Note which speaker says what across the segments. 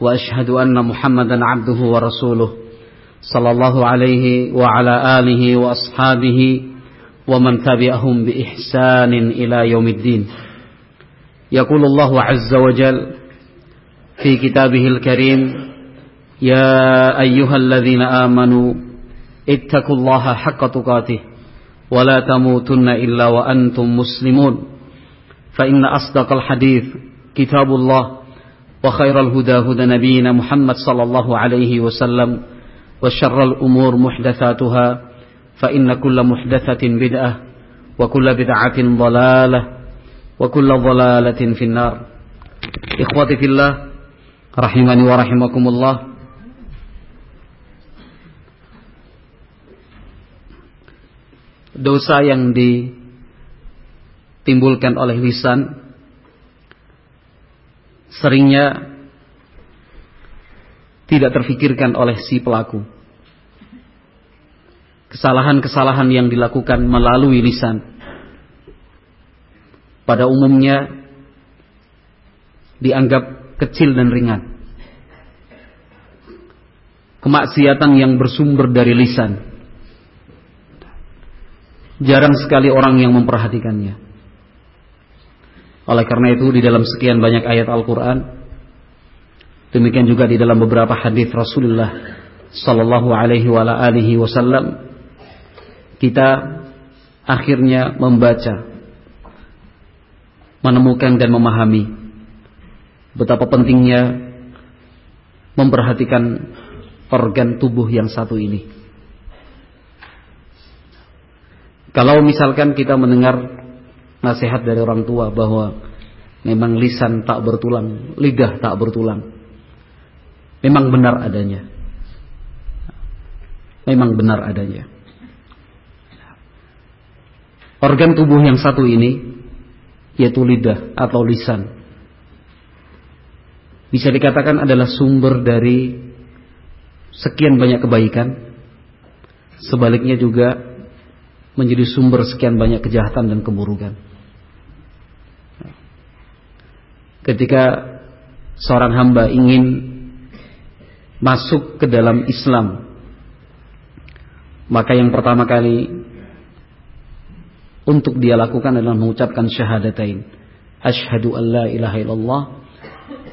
Speaker 1: وأشهد أن محمدا عبده ورسوله صلى الله عليه وعلى آله وأصحابه ومن تبعهم بإحسان إلى يوم الدين. يقول الله عز وجل في كتابه الكريم يا أيها الذين آمنوا اتقوا الله حق تقاته ولا تموتن إلا وأنتم مسلمون. فإن أصدق الحديث كتاب الله وخير الهدى هدى نبينا محمد صلى الله عليه وسلم وشر الأمور محدثاتها فإن كل محدثة بدعة وكل بدعة ضلالة وكل ضلالة في النار. إخوتي في الله رحمني ورحمكم الله. dosa yang ditimbulkan oleh lisan seringnya tidak terfikirkan oleh si pelaku. Kesalahan-kesalahan yang dilakukan melalui lisan pada umumnya dianggap kecil dan ringan. Kemaksiatan yang bersumber dari lisan. Jarang sekali orang yang memperhatikannya. Oleh karena itu di dalam sekian banyak ayat Al-Quran Demikian juga di dalam beberapa hadis Rasulullah Sallallahu alaihi wa alihi wasallam Kita akhirnya membaca Menemukan dan memahami Betapa pentingnya Memperhatikan organ tubuh yang satu ini. Kalau misalkan kita mendengar nasihat dari orang tua bahwa memang lisan tak bertulang, lidah tak bertulang. Memang benar adanya. Memang benar adanya. Organ tubuh yang satu ini yaitu lidah atau lisan bisa dikatakan adalah sumber dari sekian banyak kebaikan. Sebaliknya juga menjadi sumber sekian banyak kejahatan dan keburukan. Ketika seorang hamba ingin masuk ke dalam Islam. Maka yang pertama kali untuk dia lakukan adalah mengucapkan syahadatain. Asyhadu an la ilaha illallah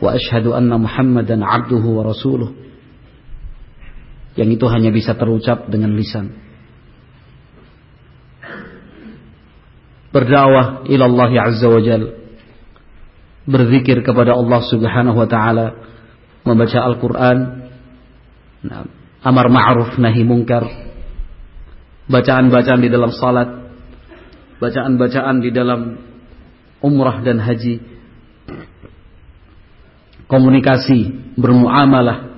Speaker 1: wa asyhadu anna muhammadan abduhu wa rasuluh. Yang itu hanya bisa terucap dengan lisan. Berdakwah ilallah azza wa jalla berzikir kepada Allah Subhanahu wa taala, membaca Al-Qur'an, amar ma'ruf nahi mungkar, bacaan-bacaan di dalam salat, bacaan-bacaan di dalam umrah dan haji, komunikasi, bermuamalah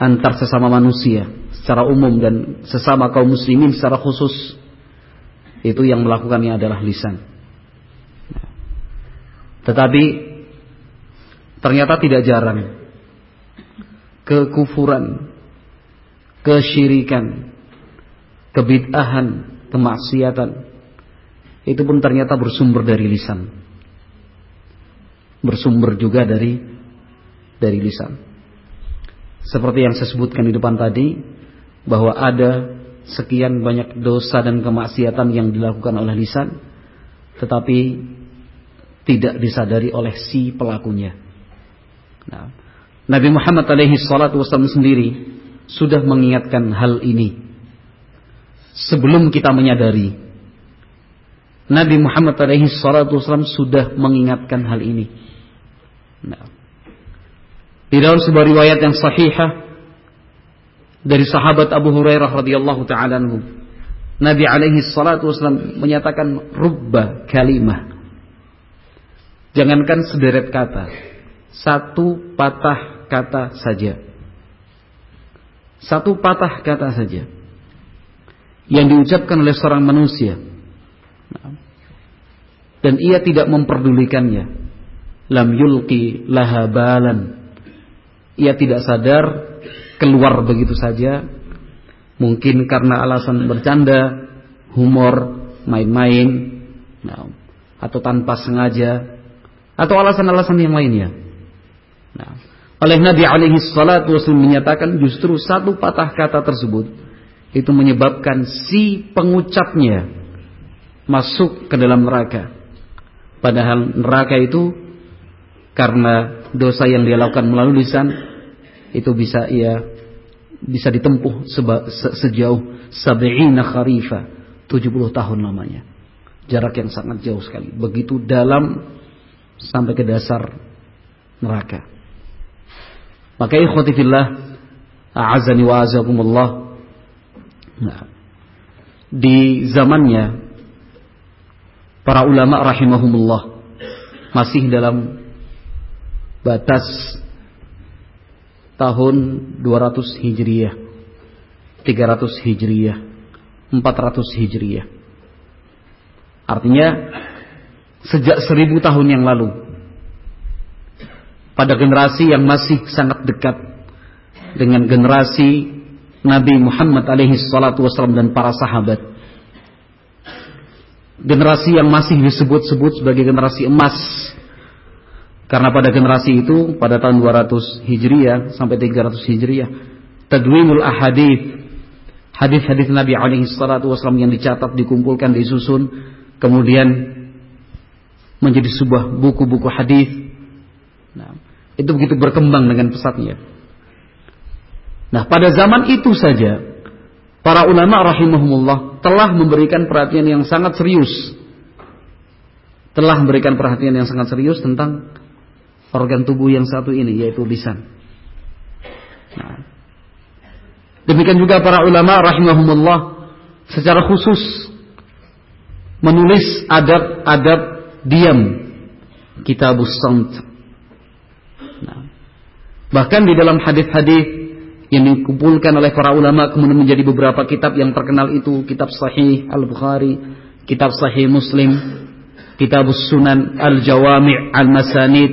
Speaker 1: antar sesama manusia secara umum dan sesama kaum muslimin secara khusus itu yang melakukannya adalah lisan. Tetapi ternyata tidak jarang kekufuran, kesyirikan, kebid'ahan, kemaksiatan itu pun ternyata bersumber dari lisan. Bersumber juga dari dari lisan. Seperti yang saya sebutkan di depan tadi bahwa ada sekian banyak dosa dan kemaksiatan yang dilakukan oleh lisan tetapi tidak disadari oleh si pelakunya. Nah, Nabi Muhammad alaihi salatu wasallam sendiri sudah mengingatkan hal ini sebelum kita menyadari. Nabi Muhammad alaihi salatu wasallam sudah mengingatkan hal ini. Nah, di dalam sebuah riwayat yang sahihah dari sahabat Abu Hurairah radhiyallahu taala Nabi alaihi salatu wasallam menyatakan rubba kalimah Jangankan sederet kata, satu patah kata saja. Satu patah kata saja. Yang diucapkan oleh seorang manusia. Dan ia tidak memperdulikannya. Lam yulqi laha balan. Ia tidak sadar keluar begitu saja. Mungkin karena alasan bercanda humor main-main nah, atau tanpa sengaja atau alasan-alasan yang lainnya nah, oleh Nabi alaihi salatu wasallam menyatakan justru satu patah kata tersebut itu menyebabkan si pengucapnya masuk ke dalam neraka. Padahal neraka itu karena dosa yang dia lakukan melalui lisan itu bisa ia bisa ditempuh seba, se, sejauh sab'ina kharifa 70 tahun lamanya. Jarak yang sangat jauh sekali. Begitu dalam sampai ke dasar neraka. Maka ikhwati fillah a'azani wa azakumullah Nah, di zamannya para ulama rahimahumullah masih dalam batas tahun 200 Hijriyah, 300 Hijriyah, 400 Hijriyah. Artinya sejak seribu tahun yang lalu pada generasi yang masih sangat dekat dengan generasi Nabi Muhammad alaihi salatu wasallam dan para sahabat. Generasi yang masih disebut-sebut sebagai generasi emas. Karena pada generasi itu pada tahun 200 Hijriah sampai 300 Hijriah tadwinul ahadith hadis-hadis Nabi alaihi salatu wasallam yang dicatat, dikumpulkan, disusun, kemudian menjadi sebuah buku-buku hadis. Nah, itu begitu berkembang dengan pesatnya. Nah, pada zaman itu saja para ulama rahimahumullah telah memberikan perhatian yang sangat serius. Telah memberikan perhatian yang sangat serius tentang organ tubuh yang satu ini yaitu lisan. Nah, demikian juga para ulama rahimahumullah secara khusus menulis adab-adab diam kitabus samt. Nah, bahkan di dalam hadis-hadis yang dikumpulkan oleh para ulama kemudian menjadi beberapa kitab yang terkenal itu kitab Sahih Al-Bukhari, kitab Sahih Muslim, kitab Sunan Al-Jawami' Al-Masanid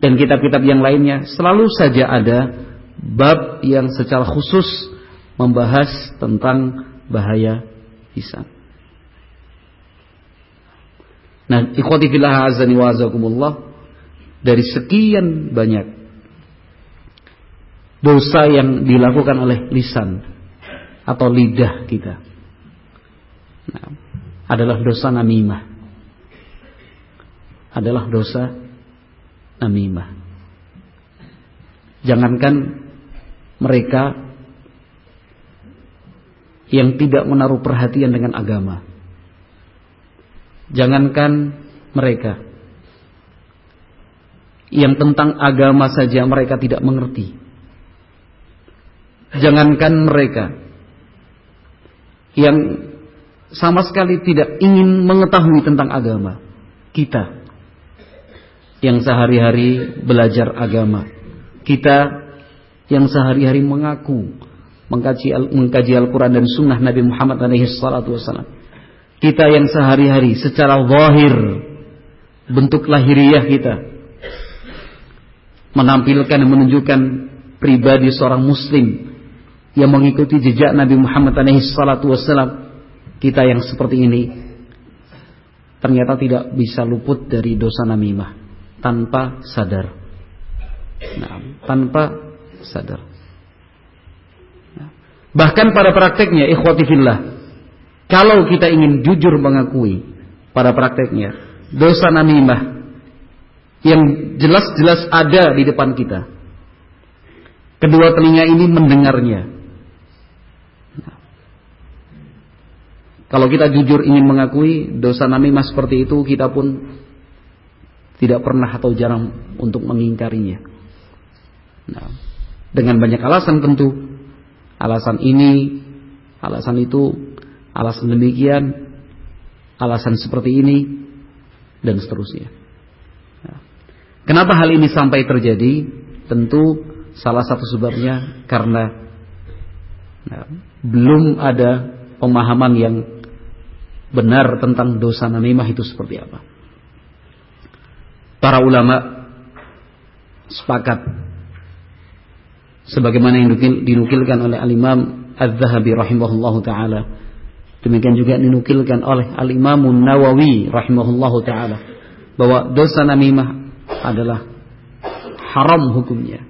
Speaker 1: dan kitab-kitab yang lainnya selalu saja ada bab yang secara khusus membahas tentang bahaya lisan. Nah, ikhwati fillah azani wa dari sekian banyak dosa yang dilakukan oleh lisan atau lidah kita nah, adalah dosa namimah. Adalah dosa namimah. Jangankan mereka yang tidak menaruh perhatian dengan agama jangankan mereka yang tentang agama saja mereka tidak mengerti Jangankan mereka yang sama sekali tidak ingin mengetahui tentang agama. Kita yang sehari-hari belajar agama. Kita yang sehari-hari mengaku mengkaji Al-Quran dan Sunnah Nabi Muhammad SAW. Kita yang sehari-hari secara zahir bentuk lahiriah kita menampilkan dan menunjukkan pribadi seorang muslim yang mengikuti jejak Nabi Muhammad SAW kita yang seperti ini ternyata tidak bisa luput dari dosa namimah tanpa sadar. Nah, tanpa sadar. Bahkan pada prakteknya ikhwati fillah kalau kita ingin jujur mengakui pada prakteknya dosa namimah yang jelas-jelas ada di depan kita kedua telinga ini mendengarnya Kalau kita jujur ingin mengakui dosa namimah seperti itu, kita pun tidak pernah atau jarang untuk mengingkarinya. Nah, dengan banyak alasan tentu. Alasan ini, alasan itu, alasan demikian, alasan seperti ini, dan seterusnya. Nah, Kenapa hal ini sampai terjadi? Tentu salah satu sebabnya karena nah, belum ada pemahaman yang benar tentang dosa namimah itu seperti apa. Para ulama sepakat sebagaimana yang dinukilkan oleh al-Imam Az-Zahabi rahimahullahu taala. Demikian juga dinukilkan oleh al-Imam Nawawi rahimahullahu taala bahwa dosa namimah adalah haram hukumnya.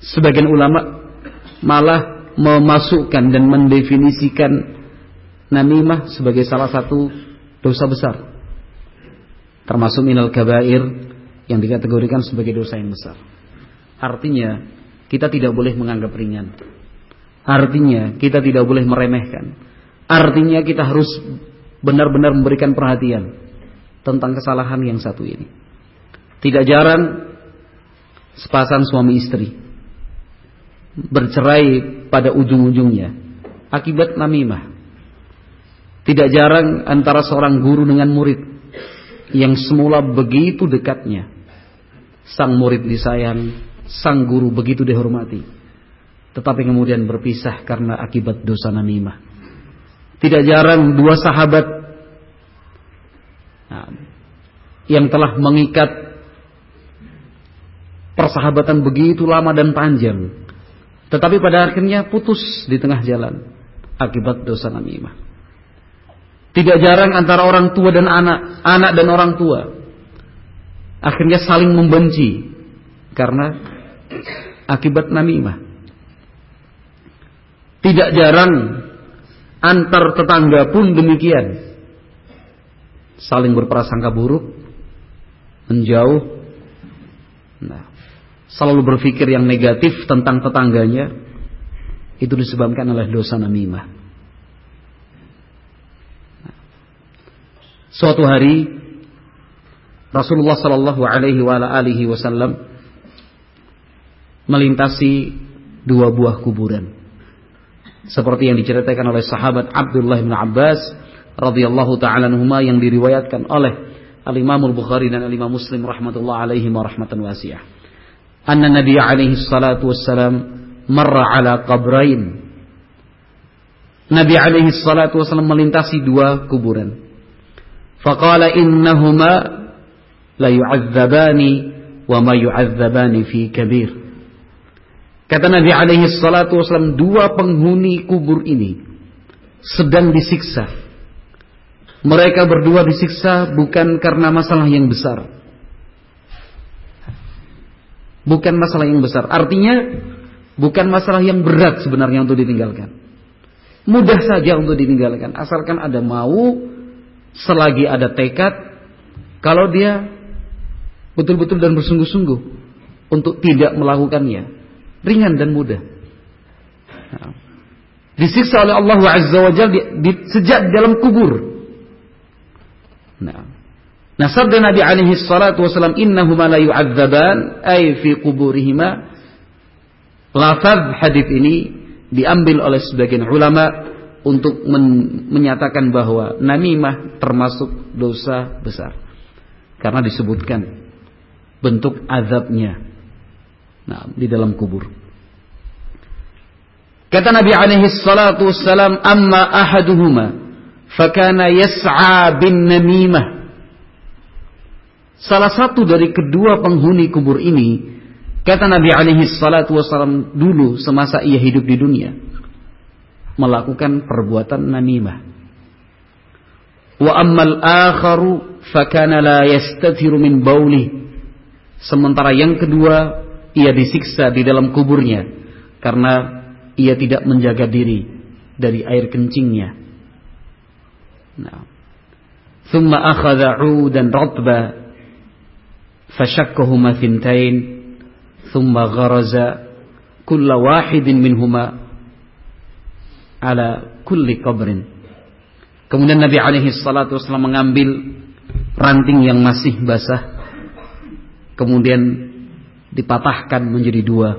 Speaker 1: Sebagian ulama malah memasukkan dan mendefinisikan namimah sebagai salah satu dosa besar. Termasuk minal kabair yang dikategorikan sebagai dosa yang besar. Artinya kita tidak boleh menganggap ringan. Artinya kita tidak boleh meremehkan. Artinya kita harus benar-benar memberikan perhatian tentang kesalahan yang satu ini. Tidak jarang sepasang suami istri bercerai pada ujung-ujungnya akibat namimah. Tidak jarang antara seorang guru dengan murid yang semula begitu dekatnya. Sang murid disayang, sang guru begitu dihormati. Tetapi kemudian berpisah karena akibat dosa namimah. Tidak jarang dua sahabat nah, yang telah mengikat persahabatan begitu lama dan panjang. Tetapi pada akhirnya putus di tengah jalan akibat dosa namimah. Tidak jarang antara orang tua dan anak, anak dan orang tua akhirnya saling membenci karena akibat namimah. Tidak jarang antar tetangga pun demikian. Saling berprasangka buruk, menjauh. Nah, selalu berpikir yang negatif tentang tetangganya. Itu disebabkan oleh dosa namimah. Nah, suatu hari Rasulullah Shallallahu Alaihi Wasallam melintasi dua buah kuburan. Seperti yang diceritakan oleh sahabat Abdullah bin Abbas radhiyallahu taala anhuma yang diriwayatkan oleh Al-Imam Al-Bukhari dan Al-Imam Muslim rahmatullah alaihi wa rahmatan wasi'ah. Anna Nabi alaihi salatu wassalam marra ala qabrain. Nabi alaihi salatu wassalam melintasi dua kuburan. Faqala innahuma la yu'adzabani wa ma yu'adzabani fi kabir. Kata Nabi alaihi salatu wasallam, dua penghuni kubur ini sedang disiksa. Mereka berdua disiksa bukan karena masalah yang besar. Bukan masalah yang besar. Artinya bukan masalah yang berat sebenarnya untuk ditinggalkan. Mudah saja untuk ditinggalkan. Asalkan ada mau, selagi ada tekad, kalau dia betul-betul dan bersungguh-sungguh untuk tidak melakukannya ringan dan mudah. Disiksa oleh Allah Azza wa Jalla di, di, sejak dalam kubur. Nah, nah sabda Nabi alaihi salatu wasallam innahuma la yu'adzaban ay fi kuburihima. Lafaz hadis ini diambil oleh sebagian ulama untuk men menyatakan bahwa namimah termasuk dosa besar. Karena disebutkan bentuk azabnya Nah, di dalam kubur. Kata Nabi alaihi salatu wassalam, "Amma ahaduhuma fakana yas'a bin namimah." Salah satu dari kedua penghuni kubur ini, kata Nabi alaihi salatu wassalam dulu semasa ia hidup di dunia, melakukan perbuatan namimah. Wa ammal akharu fakana la yastathiru min bauli. Sementara yang kedua ia disiksa di dalam kuburnya karena ia tidak menjaga diri dari air kencingnya. Nah. ثم أخذ عودا رطبا فشكهما ثنتين ثم غرز كل واحد منهما على كل قبر Kemudian Nabi alaihi salatu wasallam mengambil ranting yang masih basah. Kemudian dipatahkan menjadi dua.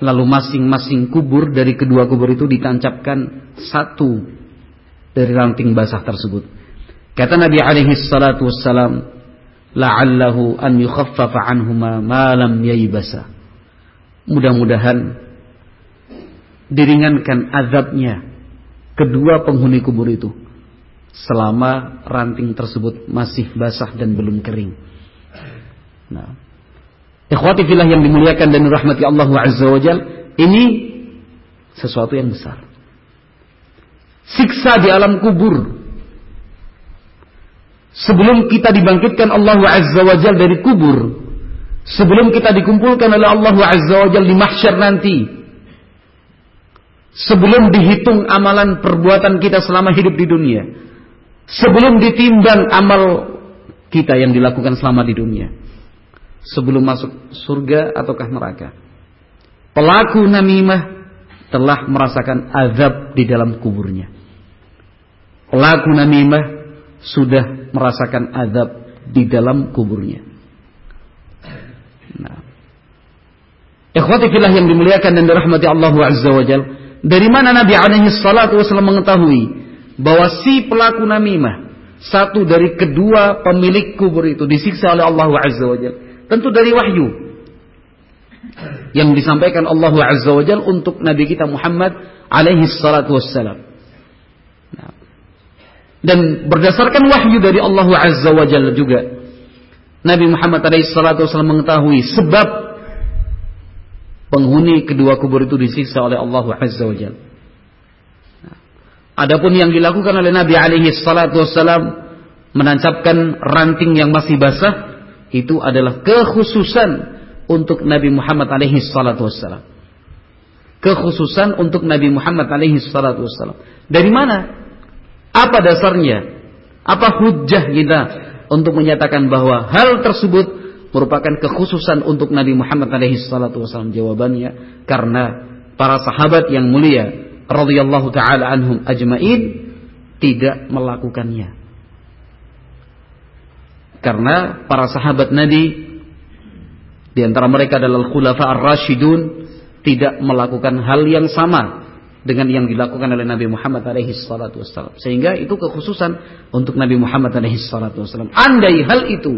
Speaker 1: Lalu masing-masing kubur dari kedua kubur itu ditancapkan satu dari ranting basah tersebut. Kata Nabi alaihi salatu wassalam, la'allahu an yukhaffafa anhuma ma lam yaybasa mudah-mudahan diringankan azabnya kedua penghuni kubur itu selama ranting tersebut masih basah dan belum kering. Nah, ikhwati fillah yang dimuliakan dan dirahmati Allah Azza wa Jal, ini sesuatu yang besar. Siksa di alam kubur Sebelum kita dibangkitkan Allah Azza wa Jal dari kubur, sebelum kita dikumpulkan oleh Allah Azza wa Jal di mahsyar nanti, sebelum dihitung amalan perbuatan kita selama hidup di dunia, sebelum ditimbang amal kita yang dilakukan selama di dunia, sebelum masuk surga ataukah neraka. Pelaku namimah telah merasakan azab di dalam kuburnya. Pelaku namimah sudah merasakan azab di dalam kuburnya. Nah. Ikhwati fillah yang dimuliakan dan dirahmati Allah Azza wa Jal. Dari mana Nabi alaihi salatu wasallam mengetahui bahwa si pelaku namimah satu dari kedua pemilik kubur itu disiksa oleh Allah Azza wa Jal. Tentu dari wahyu yang disampaikan Allah Azza wa Jal untuk Nabi kita Muhammad alaihi salatu wassalam. Dan berdasarkan wahyu dari Allah Azza wa Jalla juga. Nabi Muhammad SAW mengetahui sebab penghuni kedua kubur itu disiksa oleh Allah Azza wa Jalla. Adapun yang dilakukan oleh Nabi alaihi salatu wassalam menancapkan ranting yang masih basah itu adalah kekhususan untuk Nabi Muhammad alaihi salatu wassalam. Kekhususan untuk Nabi Muhammad alaihi salatu wassalam. Dari mana? Apa dasarnya? Apa hujah kita untuk menyatakan bahwa hal tersebut merupakan kekhususan untuk Nabi Muhammad alaihi salatu wasallam? Jawabannya karena para sahabat yang mulia radhiyallahu taala anhum ajmain tidak melakukannya. Karena para sahabat Nabi di antara mereka adalah khulafa ar-rasyidun tidak melakukan hal yang sama dengan yang dilakukan oleh Nabi Muhammad alaihi salatu wassalam. Sehingga itu kekhususan untuk Nabi Muhammad alaihi salatu wassalam. Andai hal itu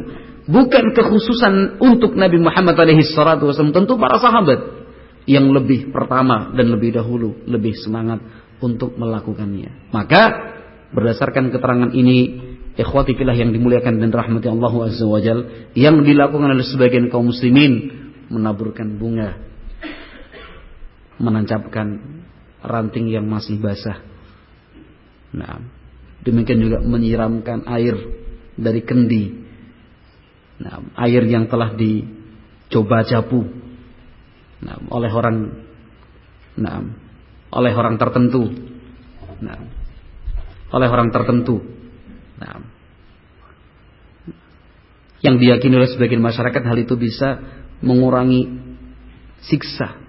Speaker 1: bukan kekhususan untuk Nabi Muhammad alaihi salatu wassalam, tentu para sahabat yang lebih pertama dan lebih dahulu lebih semangat untuk melakukannya. Maka berdasarkan keterangan ini ikhwati fillah yang dimuliakan dan rahmati Allah azza wajal yang dilakukan oleh sebagian kaum muslimin menaburkan bunga menancapkan ranting yang masih basah. Nah, demikian juga menyiramkan air dari kendi. Nah, air yang telah dicoba capu nah, oleh orang nah, oleh orang tertentu. Nah, oleh orang tertentu. Nah, yang diyakini oleh sebagian masyarakat hal itu bisa mengurangi siksa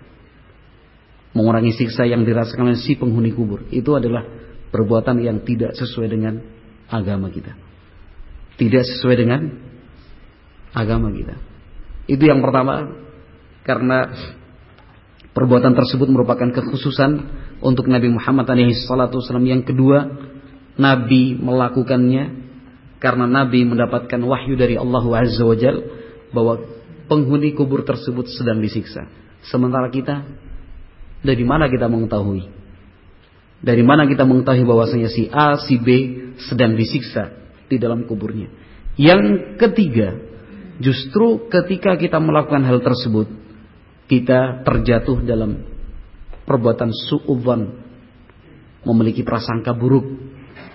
Speaker 1: mengurangi siksa yang dirasakan oleh si penghuni kubur. Itu adalah perbuatan yang tidak sesuai dengan agama kita. Tidak sesuai dengan agama kita. Itu yang pertama karena perbuatan tersebut merupakan kekhususan untuk Nabi Muhammad SAW. Yang kedua, Nabi melakukannya karena Nabi mendapatkan wahyu dari Allah Azza wa Jal bahwa penghuni kubur tersebut sedang disiksa. Sementara kita dari mana kita mengetahui? Dari mana kita mengetahui bahwasanya si A, si B sedang disiksa di dalam kuburnya? Yang ketiga, justru ketika kita melakukan hal tersebut, kita terjatuh dalam perbuatan su'udzon, memiliki prasangka buruk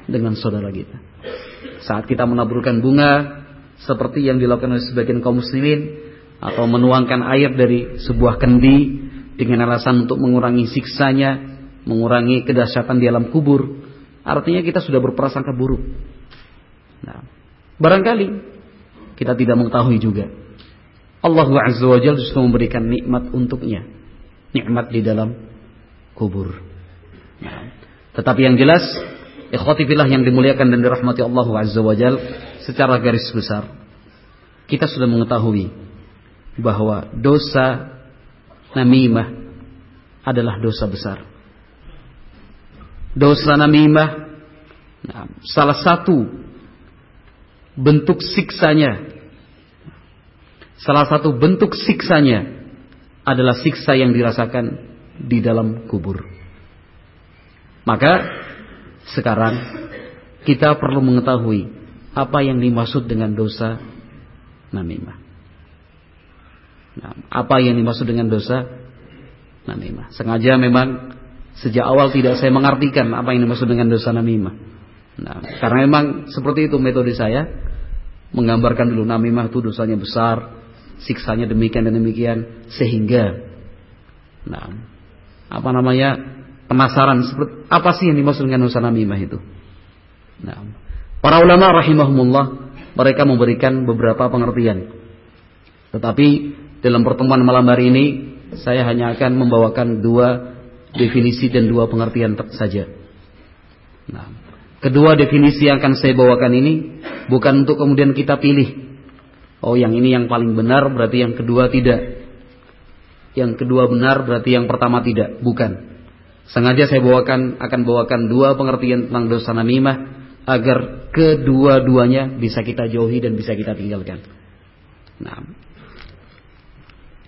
Speaker 1: dengan saudara kita. Saat kita menaburkan bunga seperti yang dilakukan oleh sebagian kaum muslimin atau menuangkan air dari sebuah kendi dengan alasan untuk mengurangi siksanya, mengurangi kedahsyatan di alam kubur, artinya kita sudah berprasangka buruk. Nah, barangkali kita tidak mengetahui juga. Allah Azza wa Jalla justru memberikan nikmat untuknya. Nikmat di dalam kubur. Nah, tetapi yang jelas, ikhwati yang dimuliakan dan dirahmati Allah Azza wa Jalla secara garis besar, kita sudah mengetahui bahwa dosa namimah adalah dosa besar. Dosa namimah nah, salah satu bentuk siksanya salah satu bentuk siksanya adalah siksa yang dirasakan di dalam kubur. Maka sekarang kita perlu mengetahui apa yang dimaksud dengan dosa namimah. Nah, apa yang dimaksud dengan dosa namimah? Sengaja memang sejak awal tidak saya mengartikan apa yang dimaksud dengan dosa namimah. Nah, karena memang seperti itu metode saya menggambarkan dulu namimah itu dosanya besar, siksanya demikian dan demikian sehingga nah apa namanya penasaran seperti apa sih yang dimaksud dengan dosa namimah itu. Nah, para ulama rahimahumullah mereka memberikan beberapa pengertian. Tetapi dalam pertemuan malam hari ini saya hanya akan membawakan dua definisi dan dua pengertian saja. Nah, kedua definisi yang akan saya bawakan ini bukan untuk kemudian kita pilih Oh yang ini yang paling benar berarti yang kedua tidak. Yang kedua benar berarti yang pertama tidak. Bukan. Sengaja saya bawakan akan bawakan dua pengertian tentang dosa namimah agar kedua-duanya bisa kita jauhi dan bisa kita tinggalkan. Nah,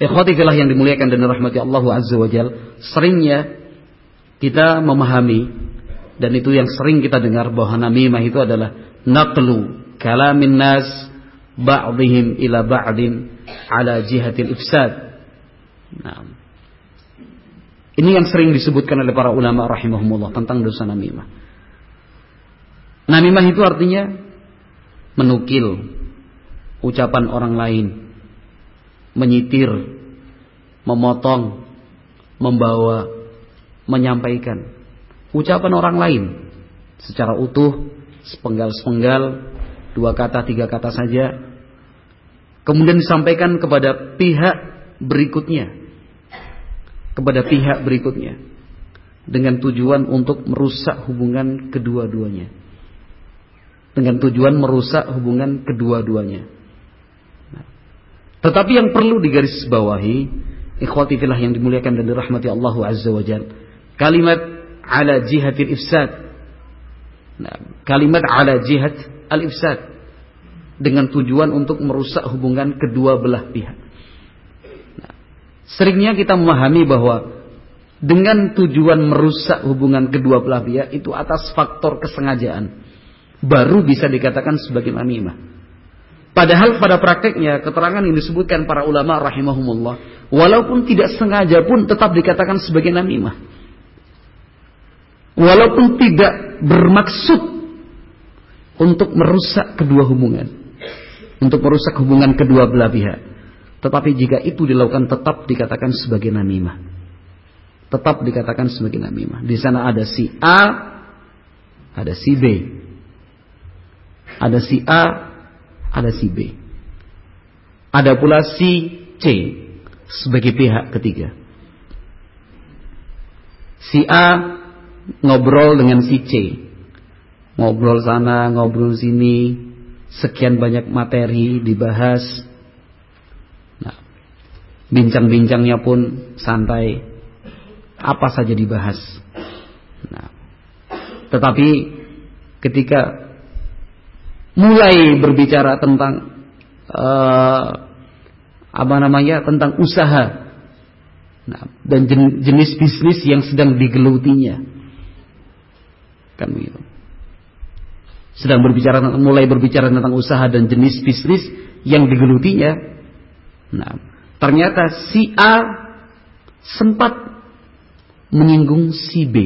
Speaker 1: yang dimuliakan dan rahmati Allah Azza wa Jal, seringnya kita memahami dan itu yang sering kita dengar bahwa namimah itu adalah naqlu kalamin nas ba'dihim ila ba'din ala jihatil ifsad. Nah. Ini yang sering disebutkan oleh para ulama rahimahumullah tentang dosa namimah. Namimah itu artinya menukil ucapan orang lain, menyitir, memotong, membawa, menyampaikan ucapan orang lain secara utuh, sepenggal-sepenggal, dua kata, tiga kata saja kemudian disampaikan kepada pihak berikutnya kepada pihak berikutnya dengan tujuan untuk merusak hubungan kedua-duanya. Dengan tujuan merusak hubungan kedua-duanya. Nah, tetapi yang perlu digarisbawahi ikhwati filah yang dimuliakan dan dirahmati Allah azza wajal kalimat ala jihatil ifsad. Nah, kalimat ala jihat al ifsad dengan tujuan untuk merusak hubungan kedua belah pihak. Seringnya kita memahami bahwa dengan tujuan merusak hubungan kedua belah pihak itu atas faktor kesengajaan baru bisa dikatakan sebagai namimah. Padahal pada prakteknya keterangan yang disebutkan para ulama rahimahumullah walaupun tidak sengaja pun tetap dikatakan sebagai namimah. Walaupun tidak bermaksud untuk merusak kedua hubungan untuk merusak hubungan kedua belah pihak. Tetapi jika itu dilakukan tetap dikatakan sebagai namimah. Tetap dikatakan sebagai namimah. Di sana ada si A, ada si B. Ada si A, ada si B. Ada pula si C sebagai pihak ketiga. Si A ngobrol dengan si C. Ngobrol sana, ngobrol sini, sekian banyak materi dibahas. Bincang-bincangnya pun santai. Apa saja dibahas. Nah, tetapi ketika mulai berbicara tentang uh, apa namanya tentang usaha nah, dan jenis bisnis yang sedang digelutinya kan begitu sedang berbicara mulai berbicara tentang usaha dan jenis bisnis yang digelutinya. Nah, ternyata si A sempat menyinggung si B.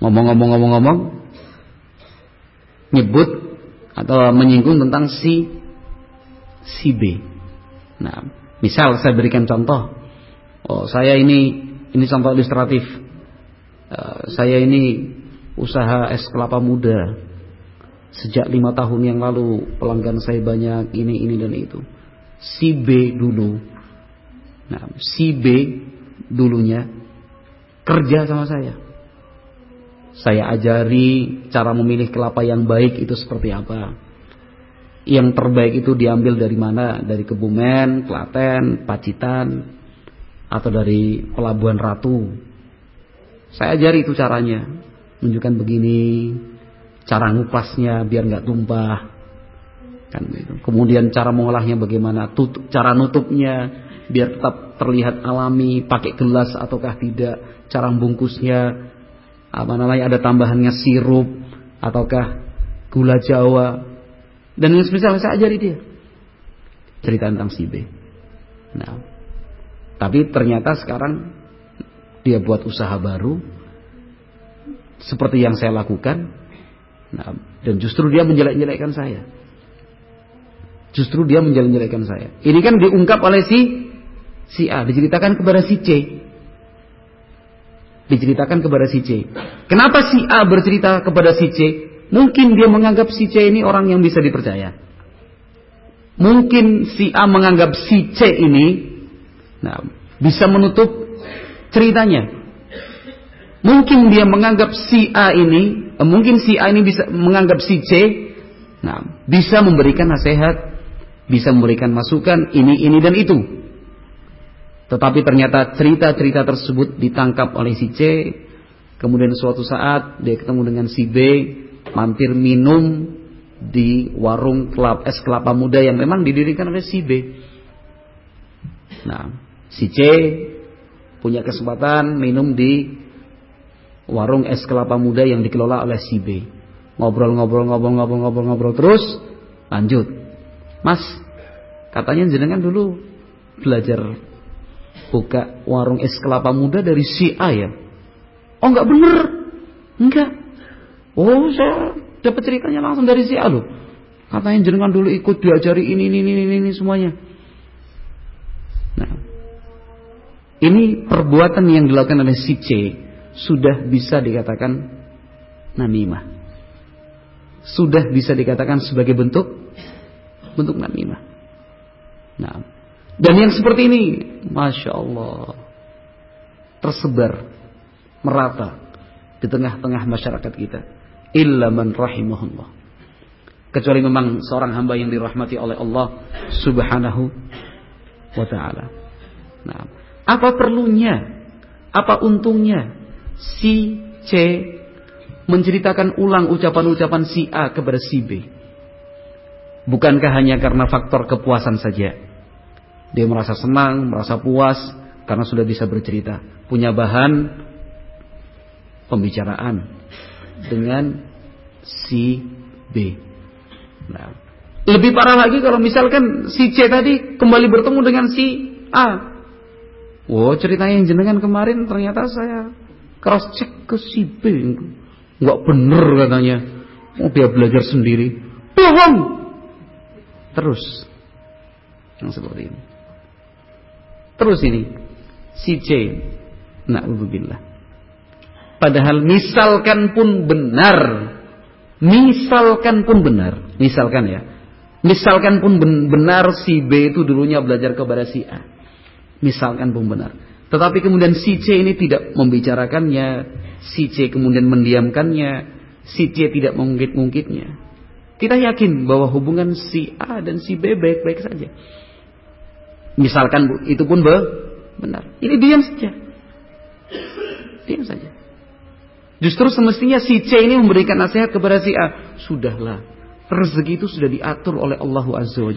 Speaker 1: Ngomong-ngomong-ngomong-ngomong nyebut atau menyinggung tentang si si B. Nah, misal saya berikan contoh. Oh, saya ini ini contoh ilustratif. Uh, saya ini usaha es kelapa muda. Sejak lima tahun yang lalu pelanggan saya banyak ini ini dan itu. Si B dulu, nah si B dulunya kerja sama saya. Saya ajari cara memilih kelapa yang baik itu seperti apa. Yang terbaik itu diambil dari mana? Dari Kebumen, Klaten, Pacitan, atau dari Pelabuhan Ratu. Saya ajari itu caranya menunjukkan begini cara ngupasnya biar nggak tumpah Kan itu. Kemudian cara mengolahnya bagaimana, tutup, cara nutupnya biar tetap terlihat alami, pakai gelas ataukah tidak, cara bungkusnya apa namanya ada tambahannya sirup ataukah gula Jawa dan yang semisal saya ajari dia cerita tentang si B. Nah, tapi ternyata sekarang dia buat usaha baru seperti yang saya lakukan. Nah, dan justru dia menjelek-jelekkan saya. Justru dia menjelek-jelekkan saya. Ini kan diungkap oleh si si A, diceritakan kepada si C. Diceritakan kepada si C. Kenapa si A bercerita kepada si C? Mungkin dia menganggap si C ini orang yang bisa dipercaya. Mungkin si A menganggap si C ini nah, bisa menutup ceritanya. Mungkin dia menganggap si A ini, eh, mungkin si A ini bisa menganggap si C, nah, bisa memberikan nasihat bisa memberikan masukan ini, ini dan itu. Tetapi ternyata cerita-cerita tersebut ditangkap oleh si C. Kemudian suatu saat dia ketemu dengan si B, mampir minum di warung kelap, es kelapa muda yang memang didirikan oleh si B. Nah, si C punya kesempatan minum di warung es kelapa muda yang dikelola oleh si B. Ngobrol-ngobrol-ngobrol-ngobrol-ngobrol-ngobrol terus, lanjut. Mas, katanya jenengan dulu belajar buka warung es kelapa muda dari si A ya? Oh enggak bener, enggak. Oh saya dapat ceritanya langsung dari si A loh. Katanya jenengan dulu ikut diajari ini ini ini ini, ini semuanya. Nah, ini perbuatan yang dilakukan oleh si C sudah bisa dikatakan namimah. Sudah bisa dikatakan sebagai bentuk bentuk namimah. Nah, dan yang seperti ini, masya Allah, tersebar merata di tengah-tengah masyarakat kita. Illa man rahimahullah. Kecuali memang seorang hamba yang dirahmati oleh Allah Subhanahu wa taala. Nah, apa perlunya? Apa untungnya si C menceritakan ulang ucapan-ucapan si A kepada si B? Bukankah hanya karena faktor kepuasan saja? Dia merasa senang, merasa puas karena sudah bisa bercerita, punya bahan pembicaraan dengan si B. Nah, lebih parah lagi kalau misalkan si C tadi kembali bertemu dengan si A. Oh, ceritanya yang jenengan kemarin ternyata saya cross check ke si B. Enggak bener katanya. Oh, dia belajar sendiri. Bohong. Terus. Yang seperti ini. Terus ini. Si C. Na'udzubillah. Padahal misalkan pun benar. Misalkan pun benar. Misalkan ya. Misalkan pun benar si B itu dulunya belajar kepada si A. Misalkan pun benar. Tetapi kemudian si C ini tidak membicarakannya. Si C kemudian mendiamkannya. Si C tidak mengungkit-ungkitnya. Kita yakin bahwa hubungan si A dan si B baik-baik saja. Misalkan itu pun be, benar. Ini diam saja. Diam saja. Justru semestinya si C ini memberikan nasihat kepada si A. Sudahlah. Rezeki itu sudah diatur oleh Allah Azza wa.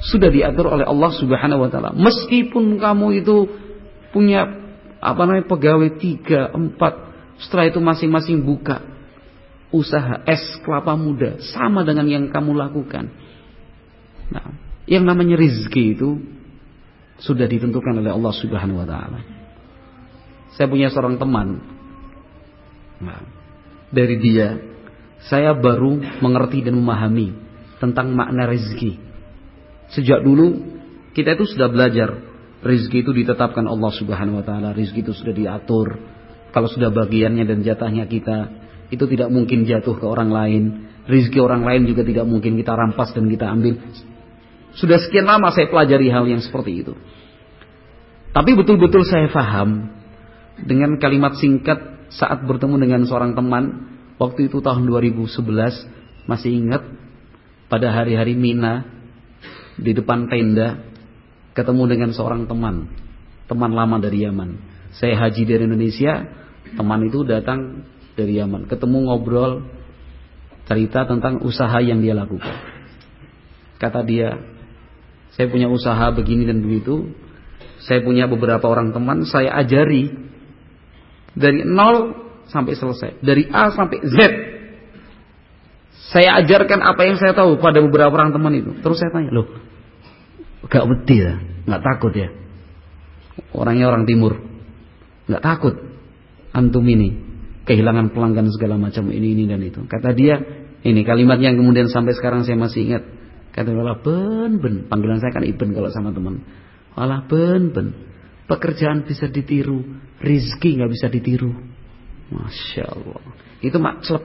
Speaker 1: Sudah diatur oleh Allah Subhanahu wa taala. Meskipun kamu itu punya apa namanya pegawai tiga, empat, setelah itu masing-masing buka usaha es kelapa muda sama dengan yang kamu lakukan. Nah, yang namanya rizki itu sudah ditentukan oleh Allah Subhanahu wa taala. Saya punya seorang teman. Nah, dari dia saya baru mengerti dan memahami tentang makna rizki. Sejak dulu kita itu sudah belajar rizki itu ditetapkan Allah Subhanahu wa taala, rizki itu sudah diatur. Kalau sudah bagiannya dan jatahnya kita, itu tidak mungkin jatuh ke orang lain. Rizki orang lain juga tidak mungkin kita rampas dan kita ambil. Sudah sekian lama saya pelajari hal yang seperti itu. Tapi betul-betul saya faham dengan kalimat singkat saat bertemu dengan seorang teman waktu itu tahun 2011 masih ingat pada hari-hari Mina di depan tenda ketemu dengan seorang teman teman lama dari Yaman saya haji dari Indonesia teman itu datang dari Yaman. Ketemu ngobrol cerita tentang usaha yang dia lakukan. Kata dia, saya punya usaha begini dan begitu. Saya punya beberapa orang teman, saya ajari dari nol sampai selesai, dari A sampai Z. Saya ajarkan apa yang saya tahu pada beberapa orang teman itu. Terus saya tanya, loh, gak beti ya, gak takut ya? Orangnya orang timur, gak takut antum ini kehilangan pelanggan segala macam ini ini dan itu. Kata dia, ini kalimat yang kemudian sampai sekarang saya masih ingat. Kata Allah ben ben. Panggilan saya kan Iben kalau sama teman. Allah ben ben. Pekerjaan bisa ditiru, rizki nggak bisa ditiru. Masya Allah. Itu makcelep.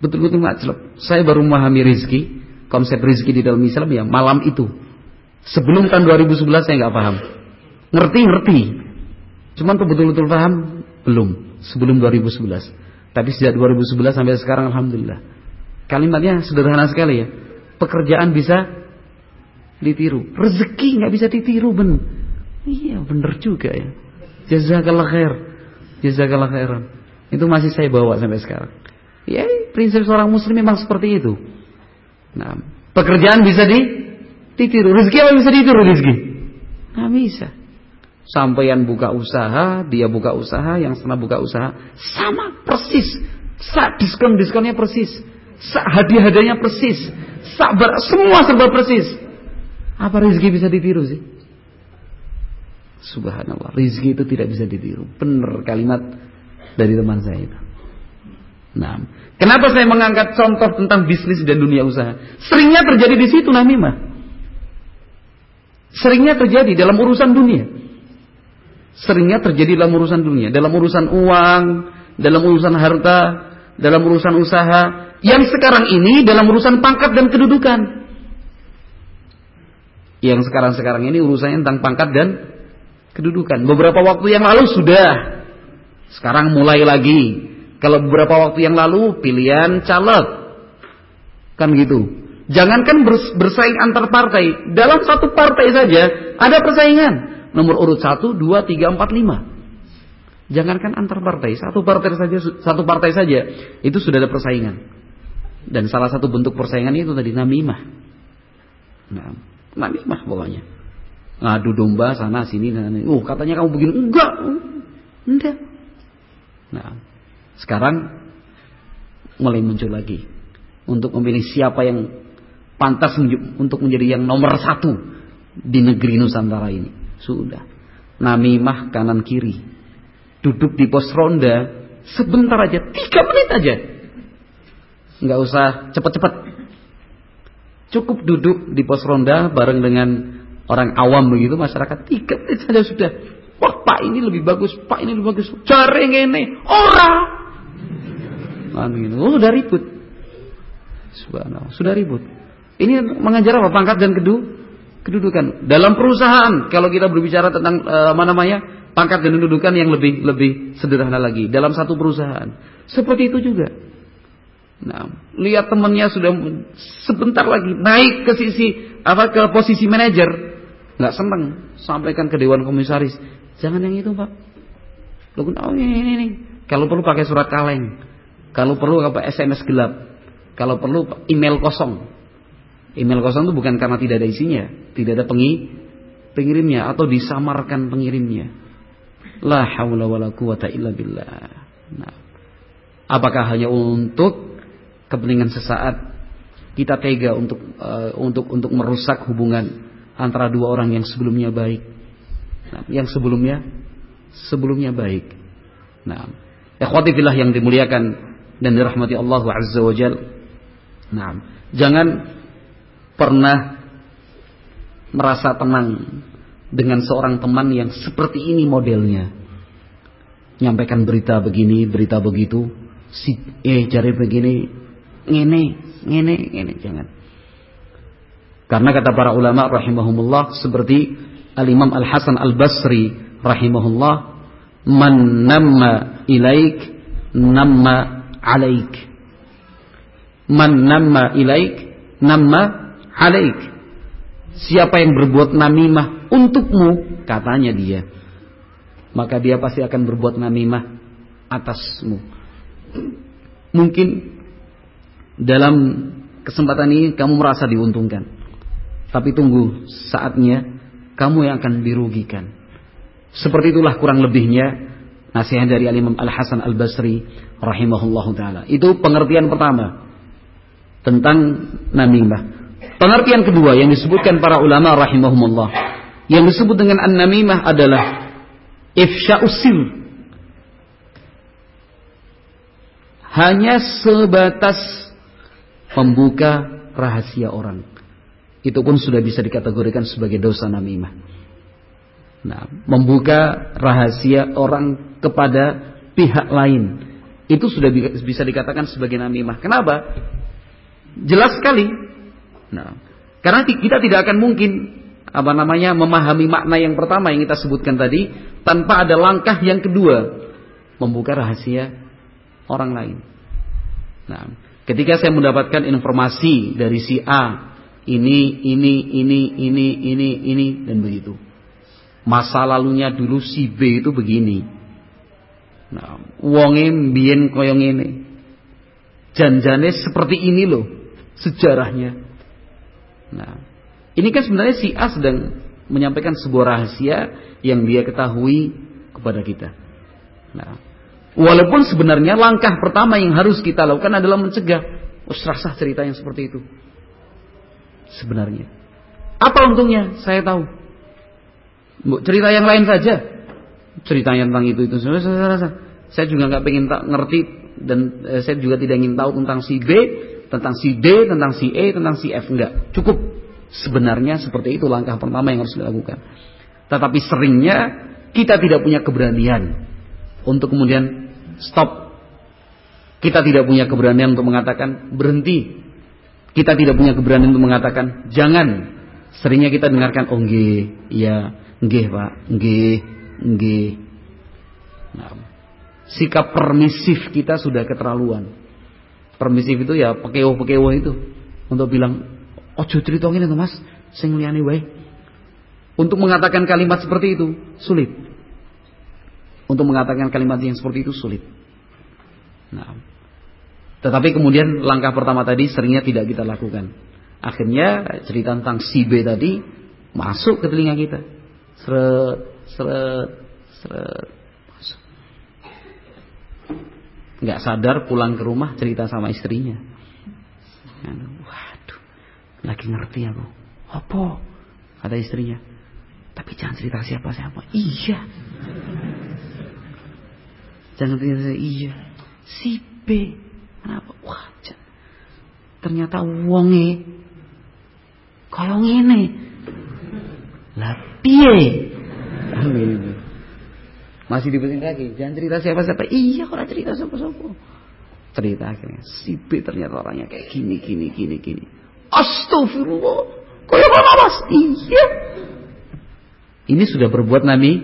Speaker 1: Betul-betul makcelep. Saya baru memahami rizki, konsep rizki di dalam Islam ya malam itu. Sebelum tahun 2011 saya nggak paham. Ngerti-ngerti. Cuman tuh betul-betul paham belum. Sebelum 2011. Tapi sejak 2011 sampai sekarang Alhamdulillah. Kalimatnya sederhana sekali ya. Pekerjaan bisa ditiru. Rezeki nggak bisa ditiru ben. Iya bener juga ya. Jazakallah khair. Jazakallah khairan. Itu masih saya bawa sampai sekarang. Ya prinsip seorang muslim memang seperti itu. Nah, pekerjaan bisa di ditiru. Rezeki apa bisa ditiru rezeki? Nggak bisa. Sampaian buka usaha, dia buka usaha, yang sana buka usaha, sama persis. Saat diskon-diskonnya persis hadiah-hadiahnya persis. Sabar, semua serba persis. Apa rezeki bisa ditiru sih? Subhanallah, rezeki itu tidak bisa ditiru. Benar kalimat dari teman saya itu. Nah, kenapa saya mengangkat contoh tentang bisnis dan dunia usaha? Seringnya terjadi di situ namimah. Seringnya terjadi dalam urusan dunia. Seringnya terjadi dalam urusan dunia, dalam urusan uang, dalam urusan harta, dalam urusan usaha, yang sekarang ini dalam urusan pangkat dan kedudukan. Yang sekarang-sekarang ini urusannya tentang pangkat dan kedudukan. Beberapa waktu yang lalu sudah. Sekarang mulai lagi. Kalau beberapa waktu yang lalu pilihan caleg. Kan gitu. Jangankan bersaing antar partai. Dalam satu partai saja ada persaingan. Nomor urut 1, 2, 3, 4, 5. Jangankan antar partai, satu partai saja satu partai saja itu sudah ada persaingan. Dan salah satu bentuk persaingan itu tadi namimah. Nah, namimah pokoknya. Ngadu domba sana sini dan. Oh, katanya kamu begini. Enggak. Enggak. Nah, sekarang mulai muncul lagi untuk memilih siapa yang pantas untuk menjadi yang nomor satu di negeri Nusantara ini. Sudah. Namimah kanan kiri. Duduk di pos ronda sebentar aja, tiga menit aja nggak usah cepat-cepat. Cukup duduk di pos ronda bareng dengan orang awam begitu masyarakat tiga menit saja sudah. Wah pak ini lebih bagus, pak ini lebih bagus. Cari ini ora. Kan gitu. Oh, sudah ribut. Subhanallah, sudah ribut. Ini mengajar apa? Pangkat dan kedu kedudukan. Dalam perusahaan kalau kita berbicara tentang uh, apa namanya? pangkat dan kedudukan yang lebih lebih sederhana lagi dalam satu perusahaan. Seperti itu juga. Nah, lihat temannya sudah sebentar lagi naik ke sisi apa ke posisi manajer, nggak seneng, sampaikan ke dewan komisaris, jangan yang itu pak. Lo oh ini, ini, ini. Kalau perlu pakai surat kaleng, kalau perlu apa SMS gelap, kalau perlu email kosong. Email kosong itu bukan karena tidak ada isinya, tidak ada pengi, pengirimnya atau disamarkan pengirimnya. La haula wala quwata illa billah. Nah, apakah hanya untuk kepentingan sesaat kita tega untuk uh, untuk untuk merusak hubungan antara dua orang yang sebelumnya baik. Nah, yang sebelumnya sebelumnya baik. Nah, ikhwati fillah yang dimuliakan dan dirahmati Allah Azza wa Jal. Nah, jangan pernah merasa tenang dengan seorang teman yang seperti ini modelnya. Nyampaikan berita begini, berita begitu, si eh cari begini, ngene, ngene, ngene, jangan. Karena kata para ulama rahimahumullah seperti Al-Imam Al-Hasan Al-Basri rahimahullah, "Man namma ilaik, namma alaik." Man namma ilaik, namma alaik. Siapa yang berbuat namimah untukmu, katanya dia, maka dia pasti akan berbuat namimah atasmu. Mungkin dalam kesempatan ini kamu merasa diuntungkan. Tapi tunggu saatnya kamu yang akan dirugikan. Seperti itulah kurang lebihnya nasihat dari Al-Imam Al-Hasan Al-Basri rahimahullahu taala. Itu pengertian pertama tentang namimah. Pengertian kedua yang disebutkan para ulama rahimahumullah yang disebut dengan an-namimah adalah ifsya'usil. Hanya sebatas membuka rahasia orang. Itu pun sudah bisa dikategorikan sebagai dosa namimah. Nah, membuka rahasia orang kepada pihak lain itu sudah bisa dikatakan sebagai namimah. Kenapa? Jelas sekali. Nah, karena kita tidak akan mungkin apa namanya memahami makna yang pertama yang kita sebutkan tadi tanpa ada langkah yang kedua membuka rahasia orang lain. Nah, ketika saya mendapatkan informasi dari si A ini ini ini ini ini ini dan begitu masa lalunya dulu si B itu begini. Nah, wonge mbien koyong ini. Janjane seperti ini loh sejarahnya. Nah, ini kan sebenarnya si A sedang menyampaikan sebuah rahasia yang dia ketahui kepada kita. Nah, walaupun sebenarnya langkah pertama yang harus kita lakukan adalah mencegah. Oh, serasa cerita yang seperti itu. Sebenarnya. Apa untungnya? Saya tahu cerita yang lain saja. Cerita tentang itu itu saya, saya, saya juga nggak pengen ngerti dan eh, saya juga tidak ingin tahu tentang si B, tentang si D, tentang si E, tentang si F enggak. Cukup sebenarnya seperti itu langkah pertama yang harus dilakukan. Tetapi seringnya kita tidak punya keberanian untuk kemudian stop. Kita tidak punya keberanian untuk mengatakan berhenti. Kita tidak punya keberanian untuk mengatakan jangan. Seringnya kita dengarkan oh nggih, iya Nggih, Pak. Nggih, nggih. Nah, sikap permisif kita sudah keterlaluan. Permisif itu ya pekewo-pekewo itu untuk bilang, "Ojo cerita to, Mas, sing liyane wae." Untuk mengatakan kalimat seperti itu sulit. Untuk mengatakan kalimat yang seperti itu sulit. Nah, tetapi kemudian langkah pertama tadi seringnya tidak kita lakukan. Akhirnya cerita tentang si B tadi masuk ke telinga kita seret seret seret masuk nggak sadar pulang ke rumah cerita sama istrinya. Waduh lagi ngerti aku. Apa? Kata istrinya. Tapi jangan cerita siapa siapa. Iya. Jangan cerita iya. Si B. Kenapa? Wah ternyata wonge. Kaya ngene. Lah piye masih diputing lagi jangan cerita siapa-siapa. Iya kok cerita siapa-siapa? Cerita akhirnya si ternyata orangnya kayak gini gini gini gini. Astagfirullah kok ya mas? Iya. Ini sudah berbuat nami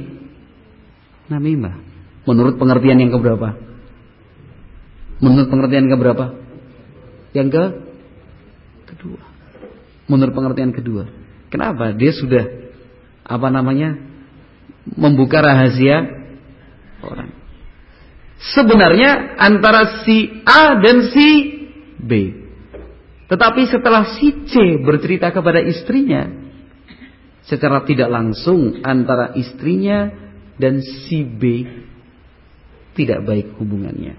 Speaker 1: namimah menurut pengertian yang keberapa? Menurut pengertian yang keberapa? Yang ke kedua. Menurut pengertian kedua. Kenapa? Dia sudah apa namanya membuka rahasia orang. Sebenarnya antara si A dan si B. Tetapi setelah si C bercerita kepada istrinya, secara tidak langsung antara istrinya dan si B tidak baik hubungannya.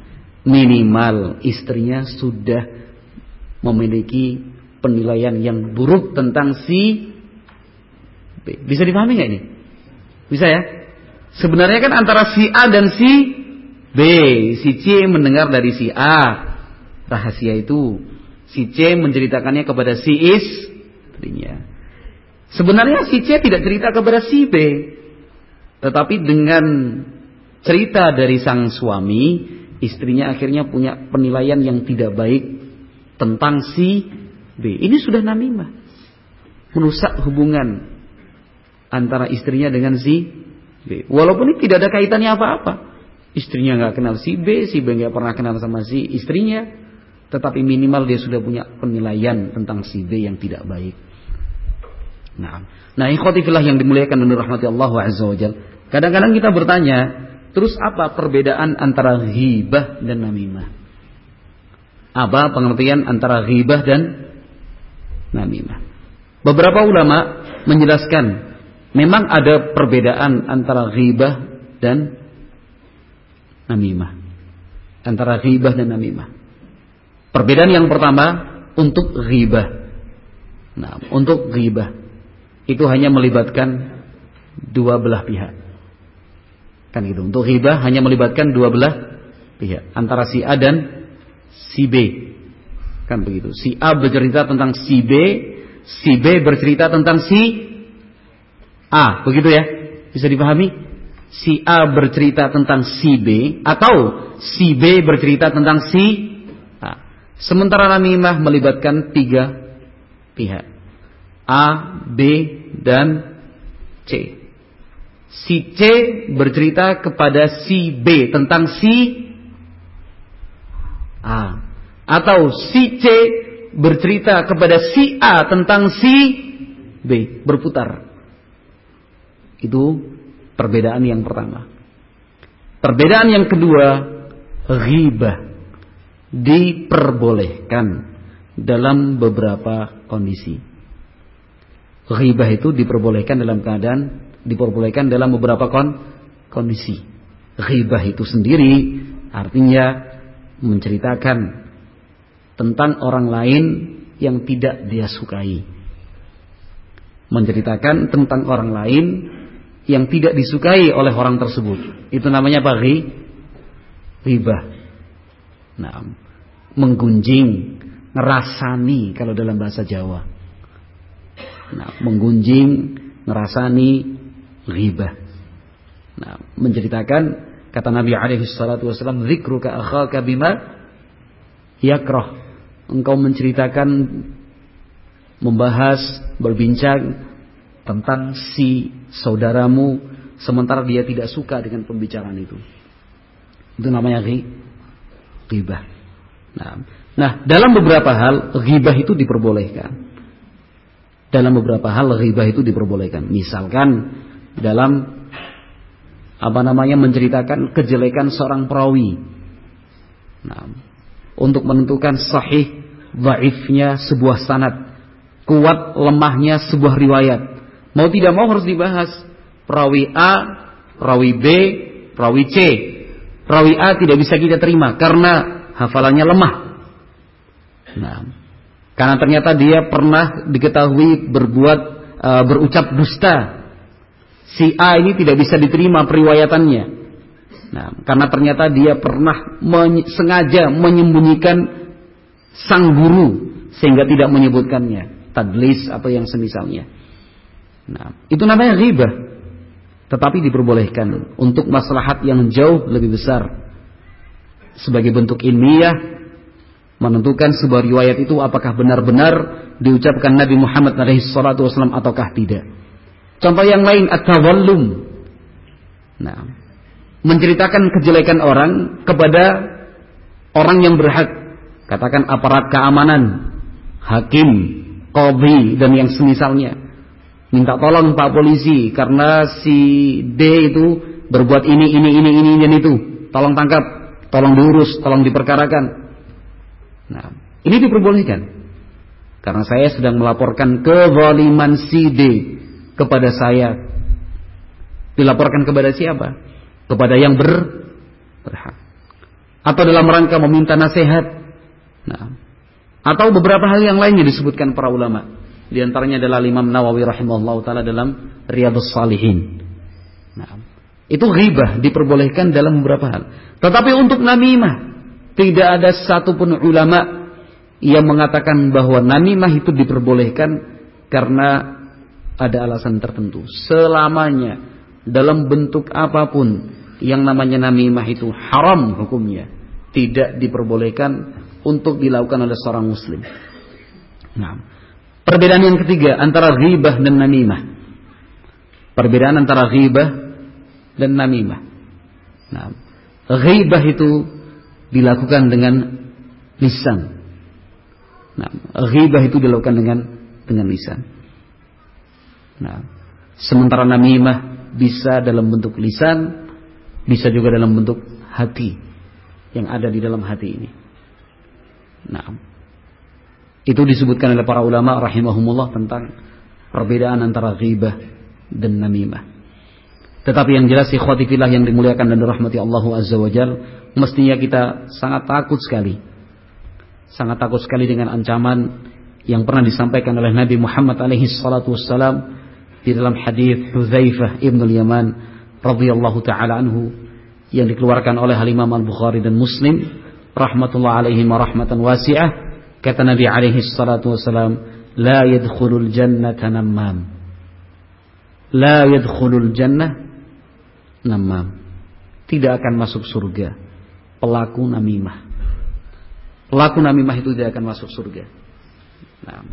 Speaker 1: Minimal istrinya sudah memiliki penilaian yang buruk tentang si Bisa dipahami nggak ini? Bisa ya? Sebenarnya kan antara si A dan si B, si C mendengar dari si A rahasia itu, si C menceritakannya kepada si istrinya. Sebenarnya si C tidak cerita kepada si B, tetapi dengan cerita dari sang suami, istrinya akhirnya punya penilaian yang tidak baik tentang si B. Ini sudah namimah. Merusak hubungan antara istrinya dengan si B. Walaupun ini tidak ada kaitannya apa-apa. Istrinya nggak kenal si B, si B nggak pernah kenal sama si istrinya, tetapi minimal dia sudah punya penilaian tentang si B yang tidak baik. Nah, nah ikhwatifillah yang dimuliakan menurut rahmati Allah azza wajal. Kadang-kadang kita bertanya, terus apa perbedaan antara ghibah dan namimah? Apa pengertian antara ghibah dan namimah. Beberapa ulama menjelaskan memang ada perbedaan antara ghibah dan namimah. Antara ghibah dan namimah. Perbedaan yang pertama untuk ghibah. Nah, untuk ghibah itu hanya melibatkan dua belah pihak. Kan gitu. Untuk ghibah hanya melibatkan dua belah pihak, antara si A dan si B. Kan begitu. Si A bercerita tentang si B, si B bercerita tentang si A, begitu ya? Bisa dipahami? Si A bercerita tentang si B atau si B bercerita tentang si A. Sementara namimah melibatkan tiga pihak. A, B, dan C si C bercerita kepada si B tentang si A. Atau si C bercerita kepada si A tentang si B. Berputar. Itu perbedaan yang pertama. Perbedaan yang kedua, ghibah diperbolehkan dalam beberapa kondisi. Ghibah itu diperbolehkan dalam keadaan diperbolehkan dalam beberapa kon kondisi. Ghibah itu sendiri artinya menceritakan tentang orang lain yang tidak dia sukai. Menceritakan tentang orang lain yang tidak disukai oleh orang tersebut. Itu namanya apa? Ghibah. Nah, menggunjing, ngerasani kalau dalam bahasa Jawa. Nah, menggunjing, ngerasani, ghibah. Nah, menceritakan kata Nabi alaihi salatu wasallam, "Dzikruka akhaka bima yakrah." Engkau menceritakan membahas, berbincang tentang si saudaramu sementara dia tidak suka dengan pembicaraan itu. Itu namanya ghibah. Nah, nah, dalam beberapa hal ghibah itu diperbolehkan. Dalam beberapa hal ghibah itu diperbolehkan. Misalkan dalam apa namanya menceritakan kejelekan seorang perawi. Nah, untuk menentukan sahih dhaifnya sebuah sanad, kuat lemahnya sebuah riwayat. Mau tidak mau harus dibahas perawi A, perawi B, perawi C. Perawi A tidak bisa kita terima karena hafalannya lemah. Nah, karena ternyata dia pernah diketahui berbuat uh, berucap dusta si A ini tidak bisa diterima periwayatannya. Nah, karena ternyata dia pernah men sengaja menyembunyikan sang guru sehingga tidak menyebutkannya, tadlis atau yang semisalnya. Nah, itu namanya riba. Tetapi diperbolehkan untuk maslahat yang jauh lebih besar. Sebagai bentuk ilmiah menentukan sebuah riwayat itu apakah benar-benar diucapkan Nabi Muhammad SAW ataukah tidak. Contoh yang lain at-tawallum. Nah, menceritakan kejelekan orang kepada orang yang berhak. Katakan aparat keamanan, hakim, qadhi dan yang semisalnya. Minta tolong Pak polisi karena si D itu berbuat ini ini ini ini dan itu. Tolong tangkap, tolong diurus, tolong diperkarakan. Nah, ini diperbolehkan. Karena saya sedang melaporkan kezaliman si D kepada saya. Dilaporkan kepada siapa? Kepada yang ber berhak. Atau dalam rangka meminta nasihat. Nah, atau beberapa hal yang lainnya disebutkan para ulama. Di antaranya adalah Imam Nawawi rahimahullah taala dalam Riyadhus Salihin. Nah, itu ghibah diperbolehkan dalam beberapa hal. Tetapi untuk namimah tidak ada satupun ulama yang mengatakan bahwa namimah itu diperbolehkan karena ada alasan tertentu. Selamanya dalam bentuk apa pun yang namanya namimah itu haram hukumnya. Tidak diperbolehkan untuk dilakukan oleh seorang muslim. Nah, perbedaan yang ketiga antara ghibah dan namimah. Perbedaan antara ghibah dan namimah. Nah, ghibah itu dilakukan dengan lisan. Nah, ghibah itu dilakukan dengan dengan lisan. Nah, sementara namimah bisa dalam bentuk lisan, bisa juga dalam bentuk hati yang ada di dalam hati ini. Nah, Itu disebutkan oleh para ulama rahimahumullah tentang perbedaan antara ghibah dan namimah. Tetapi yang jelas ikhwati fillah yang dimuliakan dan dirahmati Allah Azza wa Jal, mestinya kita sangat takut sekali. Sangat takut sekali dengan ancaman yang pernah disampaikan oleh Nabi Muhammad alaihi salatu wassalam di dalam hadis Hudzaifah ibn al-Yaman radhiyallahu taala anhu yang dikeluarkan oleh Imam Al-Bukhari dan Muslim rahmatullah alaihi rahmatan wasi'ah kata Nabi alaihi salatu wassalam la yadkhulul jannata namam la yadkhulul jannah namam. Tidak akan masuk surga. Pelaku namimah. Pelaku namimah itu tidak akan masuk surga. Nah.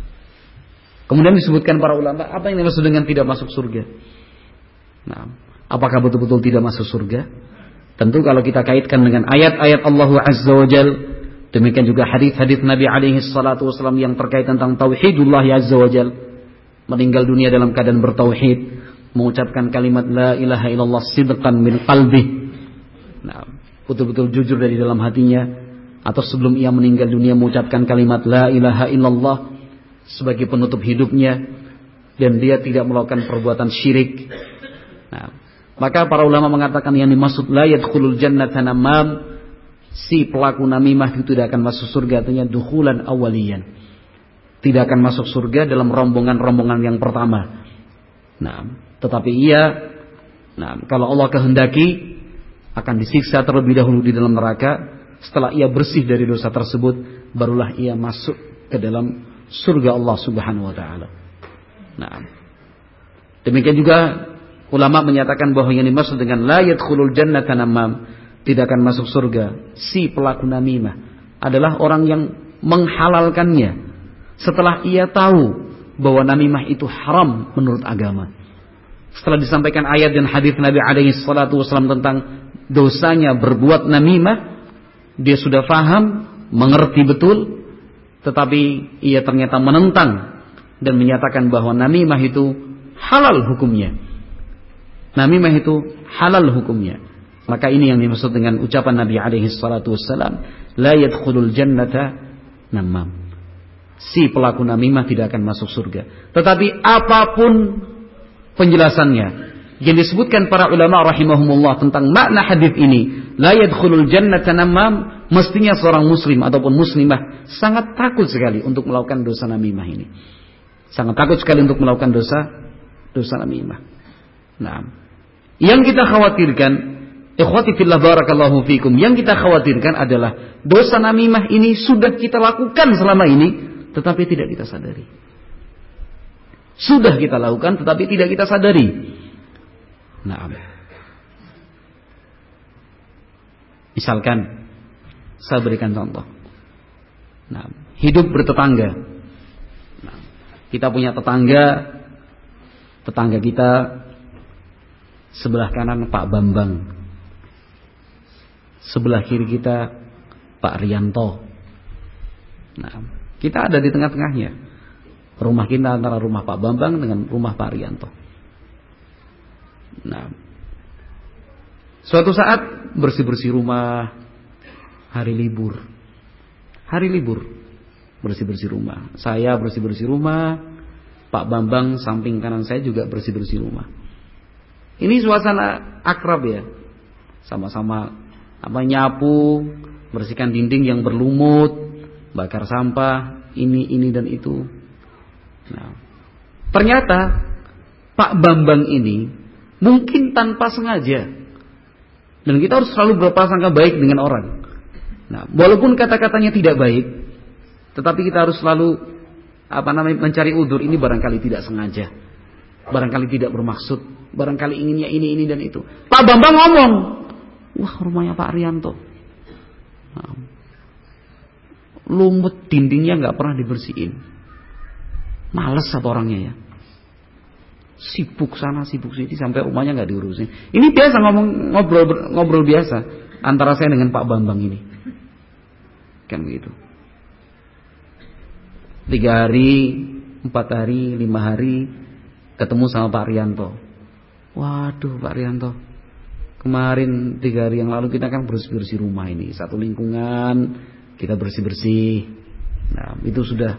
Speaker 1: Kemudian disebutkan para ulama, apa yang dimaksud dengan tidak masuk surga? Nah, apakah betul-betul tidak masuk surga? Tentu kalau kita kaitkan dengan ayat-ayat Allah Azza wa Jal, demikian juga hadis-hadis Nabi alaihi salatu wasallam yang terkait tentang tauhidullah Azza wa Jal, meninggal dunia dalam keadaan bertauhid, mengucapkan kalimat la ilaha illallah sidqan min qalbi. Nah, betul-betul jujur dari dalam hatinya atau sebelum ia meninggal dunia mengucapkan kalimat la ilaha illallah sebagai penutup hidupnya dan dia tidak melakukan perbuatan syirik. Nah, maka para ulama mengatakan yang dimaksud la yadkhulul jannata namam si pelaku namimah itu tidak akan masuk surga artinya duhulan awalian. Tidak akan masuk surga dalam rombongan-rombongan yang pertama. Nah, tetapi ia, nah, kalau Allah kehendaki, akan disiksa terlebih dahulu di dalam neraka. Setelah ia bersih dari dosa tersebut, barulah ia masuk ke dalam surga Allah Subhanahu wa taala. Nah. Demikian juga ulama menyatakan bahwa yang dimaksud dengan la yadkhulul jannata namam tidak akan masuk surga si pelaku namimah adalah orang yang menghalalkannya setelah ia tahu bahwa namimah itu haram menurut agama. Setelah disampaikan ayat dan hadis Nabi alaihi salatu wasallam tentang dosanya berbuat namimah, dia sudah faham, mengerti betul, tetapi ia ternyata menentang dan menyatakan bahwa namimah itu halal hukumnya. Namimah itu halal hukumnya. Maka ini yang dimaksud dengan ucapan Nabi alaihi salatu wasallam, la yadkhulul jannata namam. Si pelaku namimah tidak akan masuk surga. Tetapi apa pun penjelasannya yang disebutkan para ulama rahimahumullah tentang makna hadis ini la yadkhulul jannata namam mestinya seorang muslim ataupun muslimah sangat takut sekali untuk melakukan dosa namimah ini sangat takut sekali untuk melakukan dosa dosa namimah nah yang kita khawatirkan ikhwati fillah barakallahu fikum yang kita khawatirkan adalah dosa namimah ini sudah kita lakukan selama ini tetapi tidak kita sadari sudah kita lakukan tetapi tidak kita sadari. Nah, misalkan saya berikan contoh. Nah, hidup bertetangga. Nah, kita punya tetangga, tetangga kita sebelah kanan Pak Bambang, sebelah kiri kita Pak Rianto. Nah, kita ada di tengah-tengahnya. Rumah kita antara rumah Pak Bambang dengan rumah Pak Rianto. Nah, suatu saat bersih-bersih rumah hari libur. Hari libur bersih-bersih rumah. Saya bersih-bersih rumah, Pak Bambang samping kanan saya juga bersih-bersih rumah. Ini suasana akrab ya. Sama-sama apa nyapu, bersihkan dinding yang berlumut, bakar sampah, ini ini dan itu. Nah, ternyata Pak Bambang ini mungkin tanpa sengaja dan kita harus selalu berprasangka baik dengan orang. Nah, walaupun kata-katanya tidak baik, tetapi kita harus selalu apa namanya mencari udur ini barangkali tidak sengaja, barangkali tidak bermaksud, barangkali inginnya ini ini dan itu. Pak Bambang ngomong, wah rumahnya Pak Arianto, nah, lumut dindingnya nggak pernah dibersihin. Males apa orangnya ya? Sibuk sana, sibuk sini sampai rumahnya nggak diurusin. Ini biasa ngomong ngobrol ngobrol biasa antara saya dengan Pak Bambang ini. Kan begitu. Tiga hari, empat hari, lima hari ketemu sama Pak Rianto. Waduh Pak Rianto, kemarin tiga hari yang lalu kita kan bersih-bersih rumah ini, satu lingkungan kita bersih-bersih. Nah itu sudah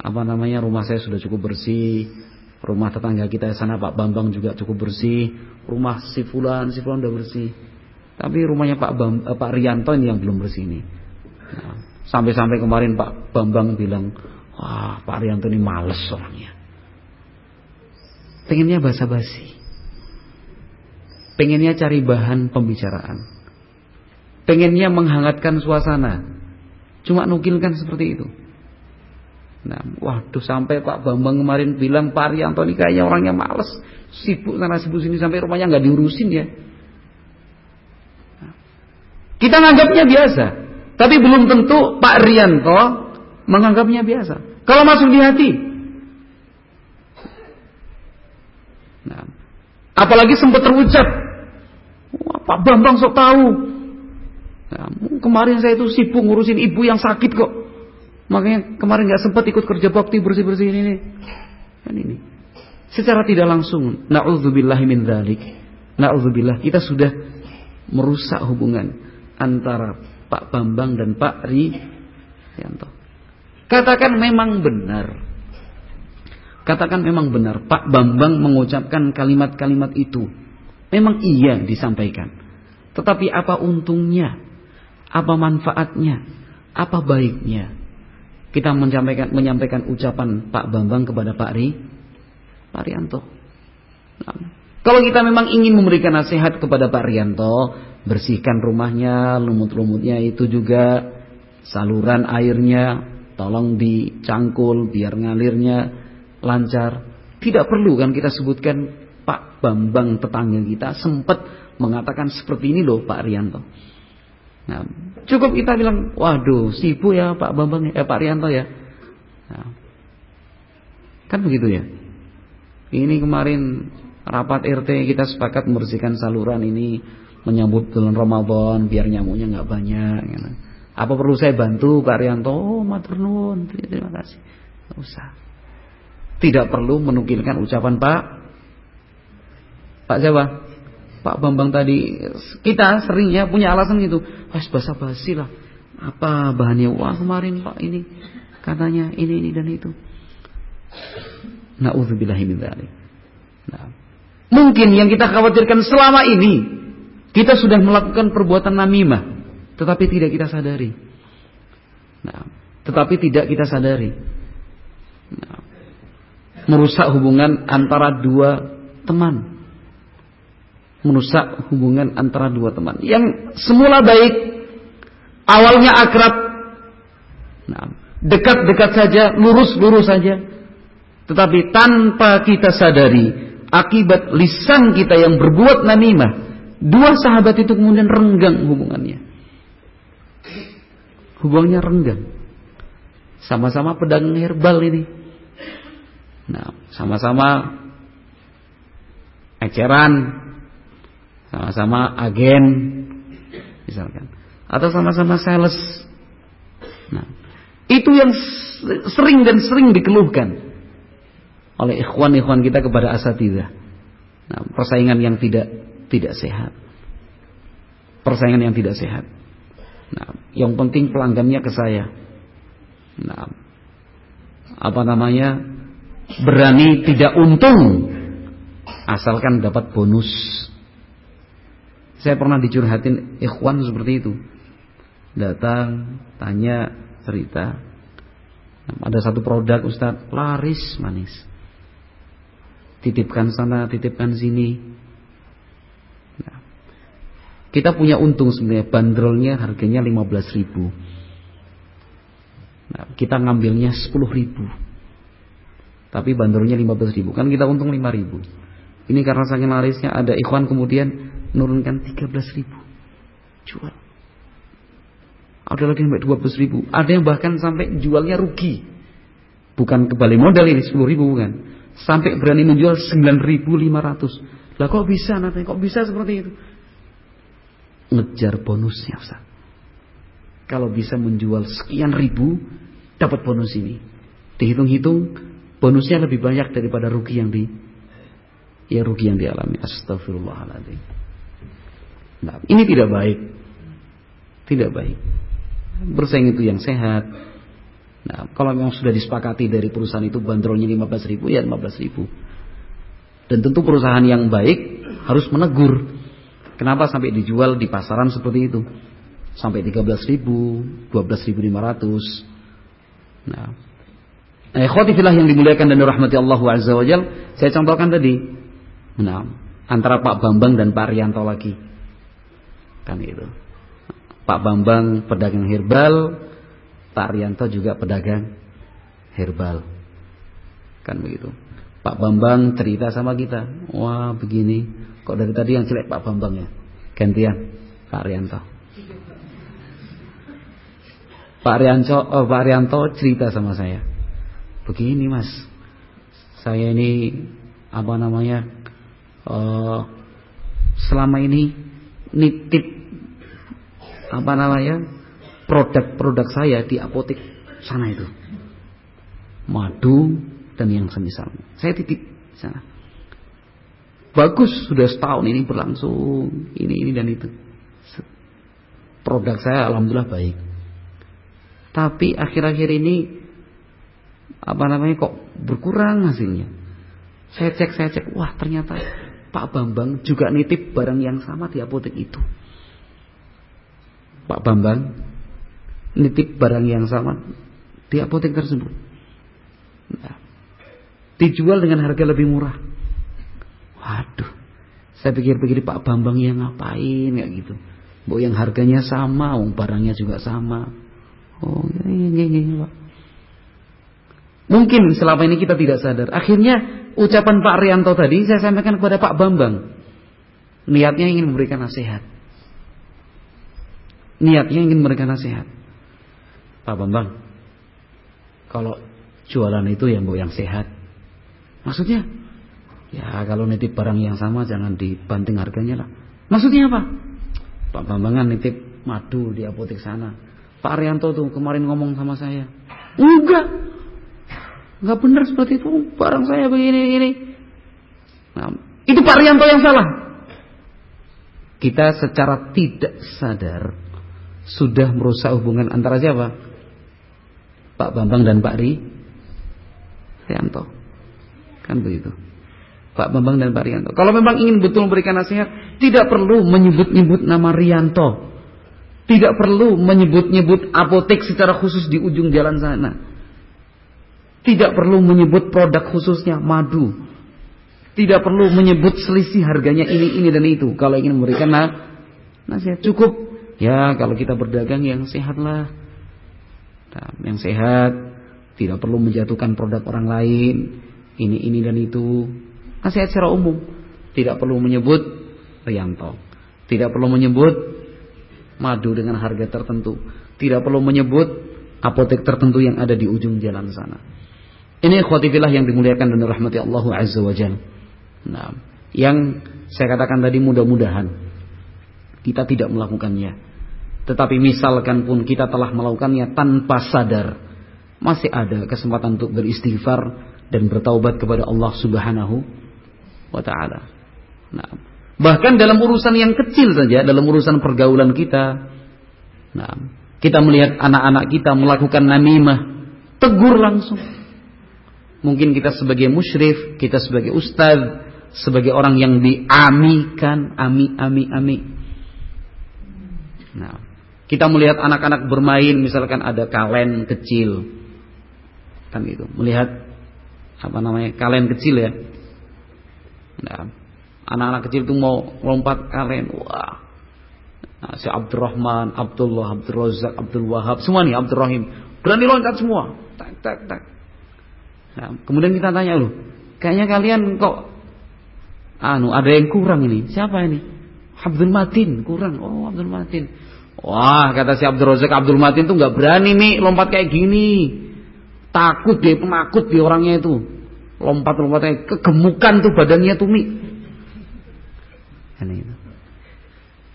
Speaker 1: apa namanya rumah saya sudah cukup bersih, rumah tetangga kita sana Pak Bambang juga cukup bersih, rumah si Fulan, si Fulan udah bersih. Tapi rumahnya Pak Bam, eh, Pak Rianto ini yang belum bersih ini. Nah, sampai-sampai kemarin Pak Bambang bilang, wah Pak Rianto ini males orangnya. Pengennya basa-basi. Pengennya cari bahan pembicaraan. Pengennya menghangatkan suasana. Cuma nukilkan seperti itu. Nah, waduh sampai Pak Bambang kemarin bilang Pak Arianto ini kayaknya orangnya males, sibuk sana sibuk sini sampai rumahnya nggak diurusin ya. kita nganggapnya biasa, tapi belum tentu Pak Rianto menganggapnya biasa. Kalau masuk di hati, nah, apalagi sempat terucap, Wah, Pak Bambang sok tahu. Nah, kemarin saya itu sibuk ngurusin ibu yang sakit kok. Makanya kemarin nggak sempat ikut kerja bakti bersih-bersih ini. Kan ini. Secara tidak langsung, naudzubillah min dzalik. Naudzubillah kita sudah merusak hubungan antara Pak Bambang dan Pak Rianto. Katakan memang benar. Katakan memang benar Pak Bambang mengucapkan kalimat-kalimat itu. Memang iya disampaikan. Tetapi apa untungnya? Apa manfaatnya? Apa baiknya? kita menyampaikan menyampaikan ucapan Pak Bambang kepada Pak Ri Pak Rianto. Nah, kalau kita memang ingin memberikan nasihat kepada Pak Rianto, bersihkan rumahnya, lumut-lumutnya itu juga saluran airnya tolong dicangkul biar ngalirnya lancar. Tidak perlu kan kita sebutkan Pak Bambang tetangga kita sempat mengatakan seperti ini loh Pak Rianto. Nah, cukup kita bilang, waduh, sibuk ya Pak Bambang, eh Pak Rianto ya. Nah, kan begitu ya. Ini kemarin rapat RT kita sepakat membersihkan saluran ini menyambut bulan Ramadan biar nyamuknya nggak banyak. Gitu. Apa perlu saya bantu Pak Rianto? Oh, matur nuwun. Terima kasih. Nggak usah. Tidak perlu menukilkan ucapan Pak Pak siapa? Pak Bambang tadi kita sering ya punya alasan gitu. Wes basa-basi lah. Apa bahannya? Wah kemarin Pak ini katanya ini ini dan itu. Nauzubillahi. Nah, mungkin yang kita khawatirkan selama ini kita sudah melakukan perbuatan namimah tetapi tidak kita sadari. Nah, tetapi tidak kita sadari. Nah, merusak hubungan antara dua teman merusak hubungan antara dua teman yang semula baik, awalnya akrab, nah, dekat-dekat saja, lurus-lurus saja, tetapi tanpa kita sadari akibat lisan kita yang berbuat namimah, dua sahabat itu kemudian renggang hubungannya. Hubungannya renggang. Sama-sama pedang herbal ini. Nah, sama-sama eceran, sama-sama agen misalkan. Atau sama-sama sales. Nah itu yang sering dan sering dikeluhkan oleh ikhwan-ikhwan kita kepada asatidah nah, persaingan yang tidak tidak sehat. Persaingan yang tidak sehat. Nah yang penting pelanggannya ke saya. Nah apa namanya? Berani tidak untung. Asalkan dapat bonus saya pernah dicurhatin ikhwan seperti itu. Datang, tanya, cerita. Ada satu produk Ustaz, laris manis. Titipkan sana, titipkan sini. Nah, kita punya untung sebenarnya, bandrolnya harganya 15 ribu. Nah, kita ngambilnya 10 ribu. Tapi bandrolnya 15 ribu. Kan kita untung 5 ribu. Ini karena saking larisnya ada ikhwan kemudian nurunkan 13 ribu. Jual. Ada lagi sampai 12 ribu. Ada yang bahkan sampai jualnya rugi. Bukan kembali modal ini 10 ribu bukan. Sampai berani menjual 9.500 lah kok bisa nanti kok bisa seperti itu? Ngejar bonusnya Ustaz. Kalau bisa menjual sekian ribu dapat bonus ini. Dihitung-hitung bonusnya lebih banyak daripada rugi yang di ya rugi yang dialami. Astagfirullahaladzim Nah, ini tidak baik. Tidak baik. Bersaing itu yang sehat. Nah, kalau memang sudah disepakati dari perusahaan itu bandrolnya 15 ribu, ya 15 ribu. Dan tentu perusahaan yang baik harus menegur. Kenapa sampai dijual di pasaran seperti itu? Sampai 13 ribu, 12 ribu 500. Nah, eh, khotifillah yang dimuliakan dan dirahmati Allah Azza wa Jal, saya contohkan tadi. Nah, antara Pak Bambang dan Pak Rianto lagi. Kan itu. Pak Bambang pedagang herbal, Pak Rianto juga pedagang herbal. Kan begitu. Pak Bambang cerita sama kita. Wah begini. Kok dari tadi yang jelek Pak Bambang ya? Gantian Pak Rianto. Pak Rianto, oh, Pak Rianto cerita sama saya. Begini mas. Saya ini apa namanya? Uh, selama ini nitip apa namanya produk-produk saya di apotek sana itu. Madu dan yang semisal. Saya titip sana. Bagus sudah setahun ini berlangsung ini ini dan itu. Produk saya alhamdulillah baik. Tapi akhir-akhir ini apa namanya kok berkurang hasilnya. Saya cek saya cek wah ternyata Pak Bambang juga nitip barang yang sama di apotek itu. Pak Bambang nitip barang yang sama di apotek tersebut. Nah, dijual dengan harga lebih murah. Waduh, saya pikir-pikir Pak Bambang yang ngapain ya gitu. Bu yang harganya sama, um, barangnya juga sama. Oh, iya, iya, iya, iya, iya, Pak. Mungkin selama ini kita tidak sadar. Akhirnya ucapan Pak Rianto tadi saya sampaikan kepada Pak Bambang. Niatnya ingin memberikan nasihat. Niatnya ingin memberikan nasihat. Pak Bambang, kalau jualan itu yang yang sehat. Maksudnya, ya kalau nitip barang yang sama jangan dibanting harganya lah. Maksudnya apa? Pak Bambang kan nitip madu di apotek sana. Pak Arianto tuh kemarin ngomong sama saya. Enggak. Enggak benar seperti itu. Barang saya begini ini. Nah, itu Pak Arianto yang salah. Kita secara tidak sadar sudah merusak hubungan antara siapa? Pak Bambang dan Pak Ri Rianto. Kan begitu. Pak Bambang dan Pak Rianto. Kalau memang ingin betul memberikan nasihat, tidak perlu menyebut-nyebut nama Rianto. Tidak perlu menyebut-nyebut apotek secara khusus di ujung jalan sana. Tidak perlu menyebut produk khususnya madu. Tidak perlu menyebut selisih harganya ini, ini dan itu. Kalau ingin memberikan nasihat cukup. Ya kalau kita berdagang yang sehatlah Nah, yang sehat, tidak perlu menjatuhkan produk orang lain, ini ini dan itu. Nasihat secara umum, tidak perlu menyebut Rianto, tidak perlu menyebut madu dengan harga tertentu, tidak perlu menyebut apotek tertentu yang ada di ujung jalan sana. Ini khotifillah yang dimuliakan dan rahmati Allah Azza wa Jalla. Nah, yang saya katakan tadi mudah-mudahan kita tidak melakukannya. Tetapi misalkan pun kita telah melakukannya tanpa sadar, masih ada kesempatan untuk beristighfar dan bertaubat kepada Allah Subhanahu wa taala. Nah, bahkan dalam urusan yang kecil saja, dalam urusan pergaulan kita, nah, kita melihat anak-anak kita melakukan namimah, tegur langsung. Mungkin kita sebagai musyrif, kita sebagai ustaz, sebagai orang yang diamikan, ami, ami, ami. Nah, kita melihat anak-anak bermain, misalkan ada kalen kecil, kan gitu. Melihat apa namanya kalen kecil ya. Nah, anak-anak kecil itu mau lompat kalen, wah. Nah, si Abdurrahman, Abdullah, Abdul Razak, Abdul Wahab, semua nih Abdurrahim, berani loncat semua, tak tak tak. Nah, kemudian kita tanya lu, kayaknya kalian kok anu ada yang kurang ini. Siapa ini? Abdul Matin kurang. Oh, Abdul Matin. Wah, kata si Abdul Razak Abdul Matin tuh nggak berani nih lompat kayak gini. Takut dia penakut di orangnya itu. Lompat-lompatnya kegemukan tuh badannya tuh Mi.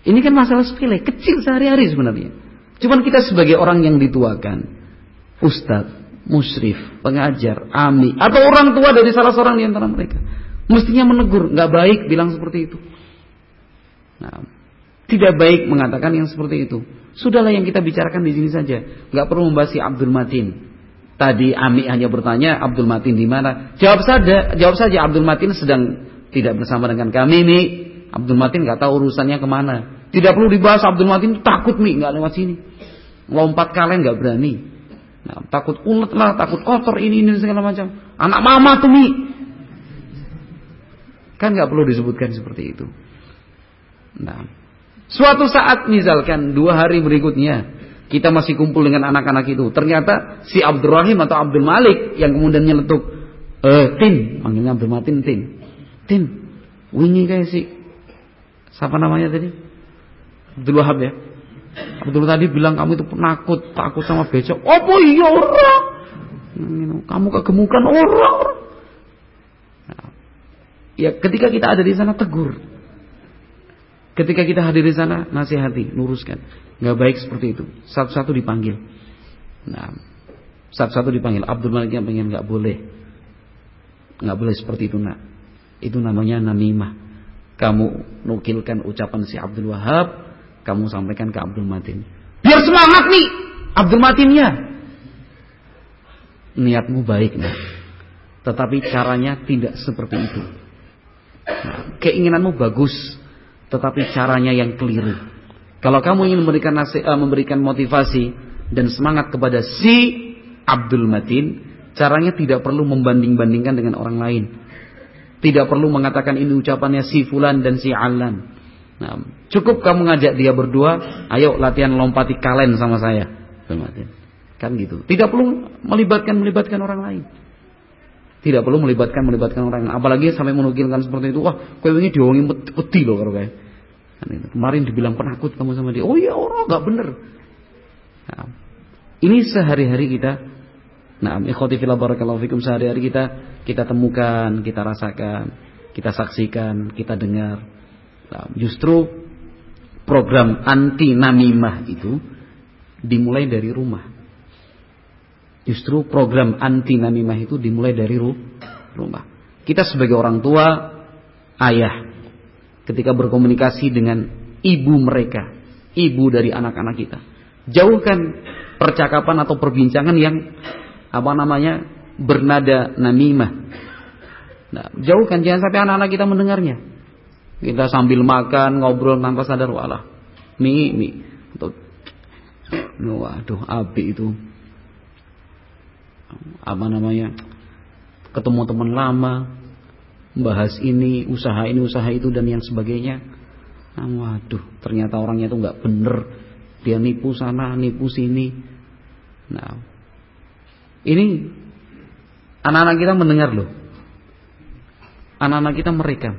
Speaker 1: Ini kan masalah sepele, kecil sehari-hari sebenarnya. Cuman kita sebagai orang yang dituakan, ustadz, musyrif, pengajar, ami, atau orang tua dari salah seorang di antara mereka, mestinya menegur, nggak baik bilang seperti itu. Nah, tidak baik mengatakan yang seperti itu. Sudahlah yang kita bicarakan di sini saja. Gak perlu membahas si Abdul Matin. Tadi Ami hanya bertanya Abdul Matin di mana? Jawab saja, jawab saja Abdul Matin sedang tidak bersama dengan kami nih. Abdul Matin nggak tahu urusannya ke mana. Tidak perlu dibahas Abdul Matin takut nih nggak lewat sini. Lompat kalian nggak berani. Nah, takut ulet lah, takut kotor ini ini segala macam. Anak mama tuh nih. Kan nggak perlu disebutkan seperti itu. Nah, suatu saat misalkan dua hari berikutnya kita masih kumpul dengan anak-anak itu. Ternyata si Abdurrahim atau Abdul Malik yang kemudian nyeletuk, eh Tin, manggilnya Abdul Matin Tin. Tin, wingi kayak si siapa namanya tadi? Abdul Wahab ya. Abdul tadi bilang kamu itu penakut, takut sama becok. Apa iya orang? Kamu kegemukan orang. Nah, ya ketika kita ada di sana tegur. Ketika kita hadir di sana nasihati, luruskan nggak baik seperti itu. Satu-satu dipanggil. Nah, satu-satu dipanggil. Abdul Malik yang pengen nggak boleh, nggak boleh seperti itu nak. Itu namanya namimah. Kamu nukilkan ucapan si Abdul Wahab, kamu sampaikan ke Abdul Matin. Biar semangat nih Abdul Matinnya. Niatmu baik nak. Tetapi caranya tidak seperti itu. Nah, keinginanmu bagus, tetapi caranya yang keliru. Kalau kamu ingin memberikan nasi, uh, memberikan motivasi dan semangat kepada si Abdul Matin, caranya tidak perlu membanding-bandingkan dengan orang lain. Tidak perlu mengatakan ini ucapannya si Fulan dan si Alan. Nah, cukup kamu ngajak dia berdua, ayo latihan lompati kalen sama saya. Kan gitu. Tidak perlu melibatkan melibatkan orang lain. Tidak perlu melibatkan melibatkan orang. Apalagi sampai menukilkan seperti itu. Wah, kowe ini diomongin peti loh karo kayak. Kan Kemarin dibilang penakut kamu sama dia. Oh iya orang nggak bener. Nah, ini sehari-hari kita. Nah, ikhwati fillah barakallahu fikum sehari-hari kita kita temukan, kita rasakan, kita saksikan, kita dengar. Nah, justru program anti namimah itu dimulai dari rumah. Justru program anti namimah itu dimulai dari rumah. Kita sebagai orang tua, ayah, ketika berkomunikasi dengan ibu mereka, ibu dari anak-anak kita. Jauhkan percakapan atau perbincangan yang apa namanya bernada namimah. Nah, jauhkan jangan sampai anak-anak kita mendengarnya. Kita sambil makan ngobrol tanpa sadar walah. Mi mi. Atau waduh api itu. Apa namanya? Ketemu teman lama, bahas ini, usaha ini, usaha itu dan yang sebagainya. Nah, waduh, ternyata orangnya itu nggak bener. Dia nipu sana, nipu sini. Nah, ini anak-anak kita mendengar loh. Anak-anak kita merekam.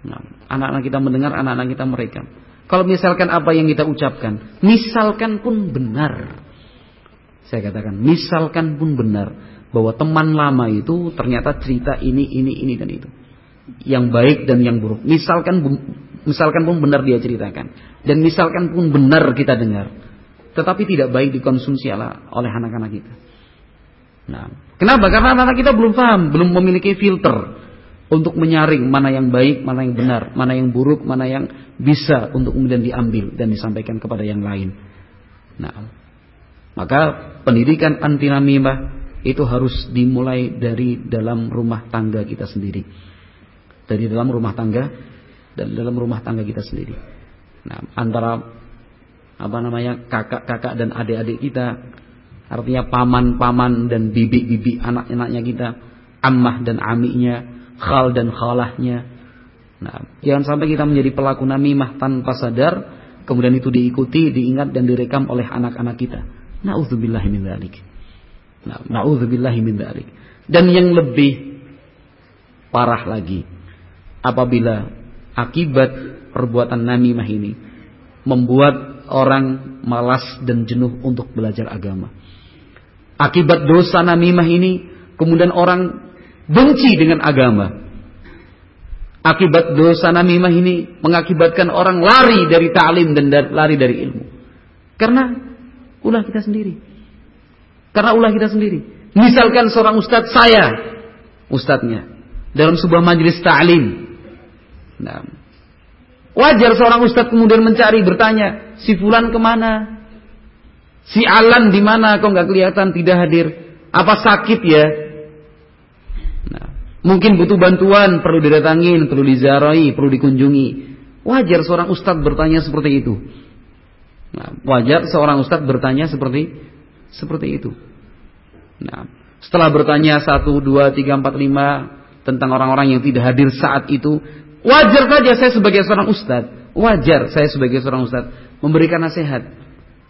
Speaker 1: Nah, anak-anak kita mendengar, anak-anak kita merekam. Kalau misalkan apa yang kita ucapkan, misalkan pun benar. Saya katakan, misalkan pun benar bahwa teman lama itu ternyata cerita ini ini ini dan itu. Yang baik dan yang buruk. Misalkan misalkan pun benar dia ceritakan. Dan misalkan pun benar kita dengar. Tetapi tidak baik dikonsumsi oleh anak-anak kita. Nah kenapa? Karena anak-anak kita belum paham belum memiliki filter untuk menyaring mana yang baik mana yang benar mana yang buruk mana yang bisa untuk kemudian diambil dan disampaikan kepada yang lain. Nah maka pendidikan anti namimah itu harus dimulai dari dalam rumah tangga kita sendiri. Dari dalam rumah tangga dan dalam rumah tangga kita sendiri. Nah, antara apa namanya kakak-kakak dan adik-adik kita, artinya paman-paman dan bibi-bibi anak-anaknya kita, ammah dan amiknya, khal dan khalahnya. Nah, jangan sampai kita menjadi pelaku namimah tanpa sadar, kemudian itu diikuti, diingat dan direkam oleh anak-anak kita. Nauzubillahi min dzalik. Na'udzubillahi min dzalik. Dan yang lebih parah lagi apabila akibat perbuatan namimah ini membuat orang malas dan jenuh untuk belajar agama. Akibat dosa namimah ini kemudian orang benci dengan agama. Akibat dosa namimah ini mengakibatkan orang lari dari ta'lim dan lari dari ilmu. Karena ulah kita sendiri. Karena ulah kita sendiri. Misalkan seorang ustadz saya, ustadznya, dalam sebuah majelis ta'lim. Nah, wajar seorang ustadz kemudian mencari, bertanya, si fulan ke mana? Si Alan di mana kok nggak kelihatan tidak hadir? Apa sakit ya? Nah, mungkin butuh bantuan, perlu didatangin, perlu diziarahi, perlu dikunjungi. Wajar seorang ustadz bertanya seperti itu. Nah, wajar seorang ustadz bertanya seperti seperti itu. Nah, setelah bertanya satu, dua, tiga, empat, lima tentang orang-orang yang tidak hadir saat itu, wajar saja saya sebagai seorang ustadz, wajar saya sebagai seorang ustadz memberikan nasihat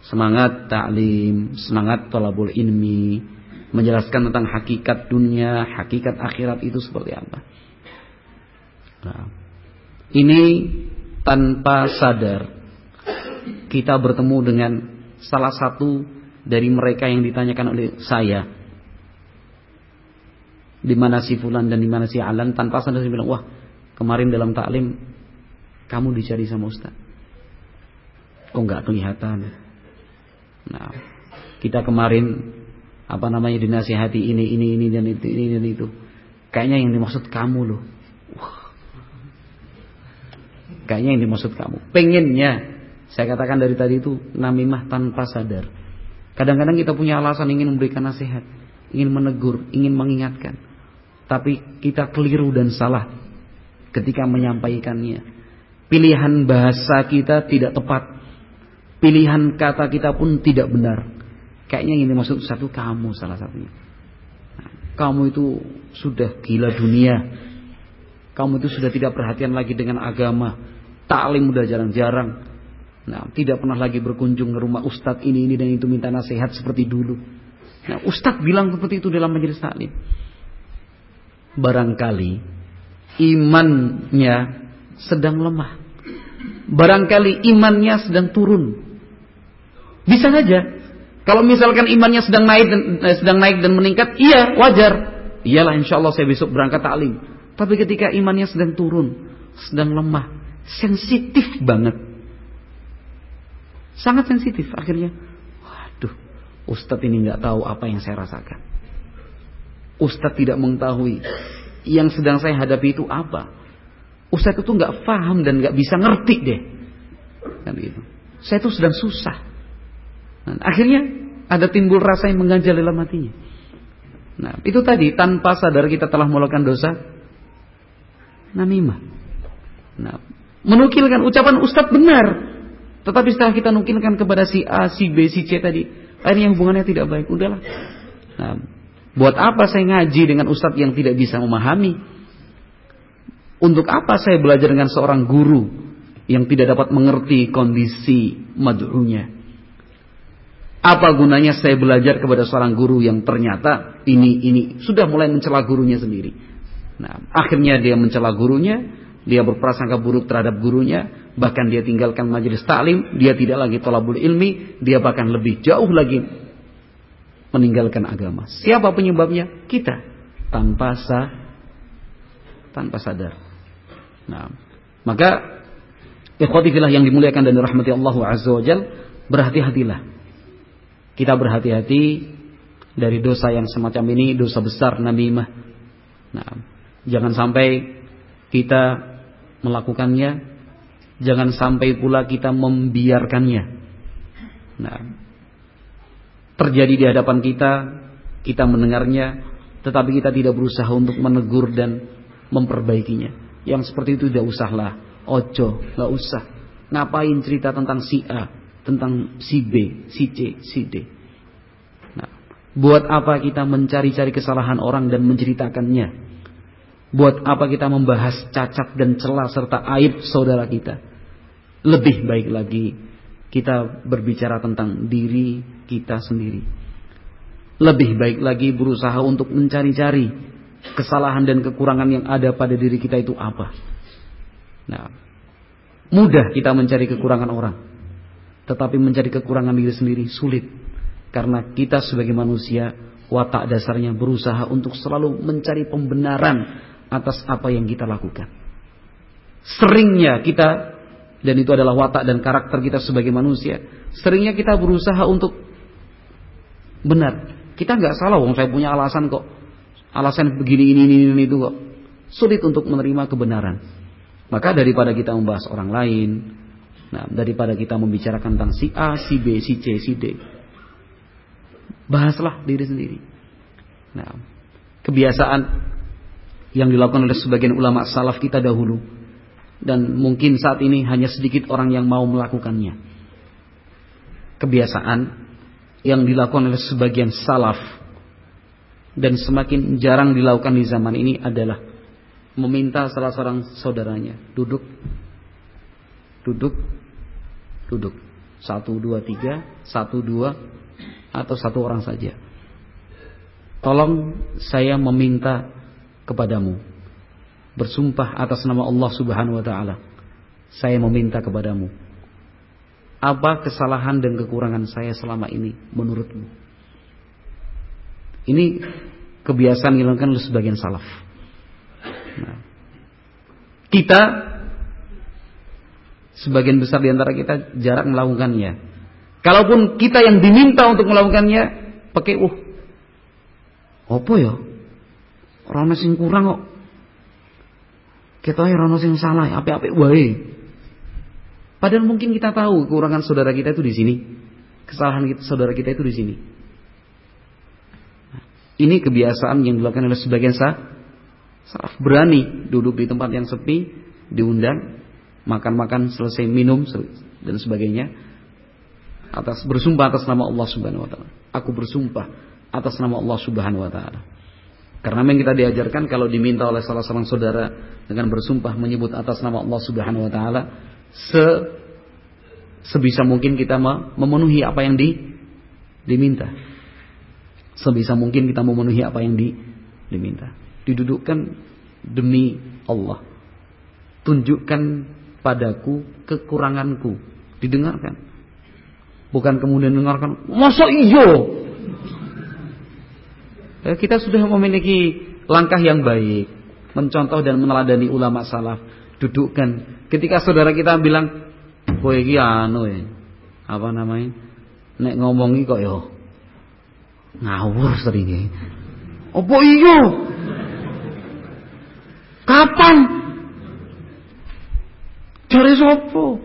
Speaker 1: semangat taklim, semangat tolabul ilmi, menjelaskan tentang hakikat dunia, hakikat akhirat itu seperti apa. Nah, ini tanpa sadar kita bertemu dengan salah satu dari mereka yang ditanyakan oleh saya. Di mana si fulan dan di mana si alan tanpa sadar saya bilang, "Wah, kemarin dalam taklim kamu dicari sama ustaz." Kok nggak kelihatan? Nah, kita kemarin apa namanya dinasihati ini ini ini dan itu ini dan itu. Kayaknya yang dimaksud kamu loh. Kayaknya yang dimaksud kamu. Pengennya saya katakan dari tadi itu namimah tanpa sadar. Kadang-kadang kita punya alasan ingin memberikan nasihat, ingin menegur, ingin mengingatkan. Tapi kita keliru dan salah ketika menyampaikannya. Pilihan bahasa kita tidak tepat Pilihan kata kita pun tidak benar. Kayaknya ini maksud satu kamu salah satunya. Nah, kamu itu sudah gila dunia. Kamu itu sudah tidak perhatian lagi dengan agama. Taklim udah jarang-jarang. Nah, tidak pernah lagi berkunjung ke rumah ustadz ini ini dan itu minta nasihat seperti dulu. Nah, ustadz bilang seperti itu dalam majelis taklim. Barangkali imannya sedang lemah. Barangkali imannya sedang turun. Bisa saja. Kalau misalkan imannya sedang naik dan eh, sedang naik dan meningkat, iya wajar. Iyalah insya Allah saya besok berangkat taklim. Tapi ketika imannya sedang turun, sedang lemah, sensitif banget. Sangat sensitif akhirnya. Waduh, Ustadz ini nggak tahu apa yang saya rasakan. Ustadz tidak mengetahui yang sedang saya hadapi itu apa. Ustadz itu nggak paham dan nggak bisa ngerti deh. Kan gitu. Saya itu sedang susah. Nah, akhirnya ada timbul rasa yang mengganjal dalam hatinya. Nah, itu tadi tanpa sadar kita telah melakukan dosa namimah. Nah, menukilkan ucapan ustadz benar, tetapi setelah kita nukilkan kepada si A, si B, si C tadi, akhirnya hubungannya tidak baik. Udahlah. Nah, buat apa saya ngaji dengan ustadz yang tidak bisa memahami? Untuk apa saya belajar dengan seorang guru yang tidak dapat mengerti kondisi mad'unya? Apa gunanya saya belajar kepada seorang guru yang ternyata ini ini sudah mulai mencela gurunya sendiri. Nah, akhirnya dia mencela gurunya, dia berprasangka buruk terhadap gurunya, bahkan dia tinggalkan majelis taklim, dia tidak lagi tolabul ilmi, dia bahkan lebih jauh lagi meninggalkan agama. Siapa penyebabnya? Kita tanpa sa tanpa sadar. Nah, maka ikhwati yang dimuliakan dan dirahmati Allah Azza wa Jal, berhati-hatilah kita berhati-hati dari dosa yang semacam ini, dosa besar namimah. Nah, jangan sampai kita melakukannya, jangan sampai pula kita membiarkannya. Nah, terjadi di hadapan kita, kita mendengarnya, tetapi kita tidak berusaha untuk menegur dan memperbaikinya. Yang seperti itu tidak usahlah, ojo, nggak usah. Ngapain cerita tentang si A? tentang si B, si C, si D. Nah, buat apa kita mencari-cari kesalahan orang dan menceritakannya? Buat apa kita membahas cacat dan celah serta aib saudara kita? Lebih baik lagi kita berbicara tentang diri kita sendiri. Lebih baik lagi berusaha untuk mencari-cari kesalahan dan kekurangan yang ada pada diri kita itu apa. Nah, mudah kita mencari kekurangan orang. Tetapi mencari kekurangan diri sendiri sulit. Karena kita sebagai manusia, watak dasarnya berusaha untuk selalu mencari pembenaran atas apa yang kita lakukan. Seringnya kita, dan itu adalah watak dan karakter kita sebagai manusia, seringnya kita berusaha untuk benar. Kita nggak salah, wong saya punya alasan kok. Alasan begini ini ini ini itu kok. Sulit untuk menerima kebenaran. Maka daripada kita membahas orang lain, Nah, daripada kita membicarakan tentang si A, si B, si C, si D. Bahaslah diri sendiri. Nah, kebiasaan yang dilakukan oleh sebagian ulama salaf kita dahulu dan mungkin saat ini hanya sedikit orang yang mau melakukannya. Kebiasaan yang dilakukan oleh sebagian salaf dan semakin jarang dilakukan di zaman ini adalah meminta salah seorang saudaranya duduk, duduk, duduk, satu dua tiga, satu dua atau satu orang saja. Tolong saya meminta kepadamu. Bersumpah atas nama Allah Subhanahu wa taala. Saya meminta kepadamu. Apa kesalahan dan kekurangan saya selama ini menurutmu? Ini kebiasaan dilakukan oleh sebagian salaf. Nah, kita sebagian besar di antara kita jarak melakukannya. Kalaupun kita yang diminta untuk melakukannya, pakai uh. Apa ya? Rono sing kurang kok. Kita rono sing salah, apik-apik wae. Padahal mungkin kita tahu kekurangan saudara kita itu di sini. Kesalahan kita, saudara kita itu di sini. Ini kebiasaan yang dilakukan oleh sebagian sah. Salaf berani duduk di tempat yang sepi, diundang, makan-makan selesai minum dan sebagainya. Atas bersumpah atas nama Allah Subhanahu wa taala. Aku bersumpah atas nama Allah Subhanahu wa taala. Karena yang kita diajarkan kalau diminta oleh salah seorang saudara dengan bersumpah menyebut atas nama Allah Subhanahu wa taala se sebisa mungkin kita memenuhi apa yang di, diminta. Sebisa mungkin kita memenuhi apa yang di, diminta. Didudukkan demi Allah. Tunjukkan padaku kekuranganku. Didengarkan. Bukan kemudian dengarkan, masa iyo kita sudah memiliki langkah yang baik, mencontoh dan meneladani ulama salaf. Dudukkan. Ketika saudara kita bilang, kowe iki anu ya. Apa namanya? Nek ngomongi kok yo ngawur sering ya. Apa iya? Kapan? Cari sopo?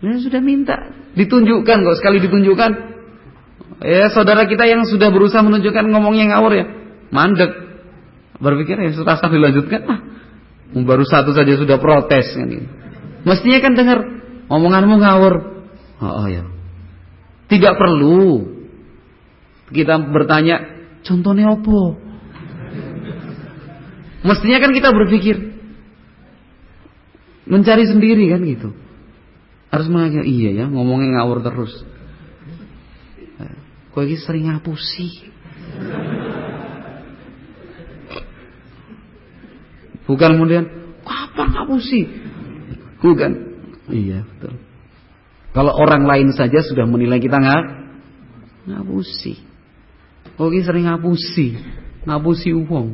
Speaker 1: Ya sudah minta, ditunjukkan kok sekali ditunjukkan Ya saudara kita yang sudah berusaha menunjukkan ngomongnya ngawur ya, mandek. Berpikir ya sudah dilanjutkan ah. Baru satu saja sudah protes kan gitu. Mestinya kan dengar omonganmu ngawur. Oh, oh ya. Tidak perlu kita bertanya contohnya apa? Mestinya kan kita berpikir mencari sendiri kan gitu. Harus mengajar iya ya ngomongnya ngawur terus. Kowe iki sering ngapusi. Bukan kemudian kapan ngapusi? Bukan. Iya, betul. Kalau orang lain saja sudah menilai kita nggak ngapusi. Kowe iki sering ngapusi. Ngapusi uang.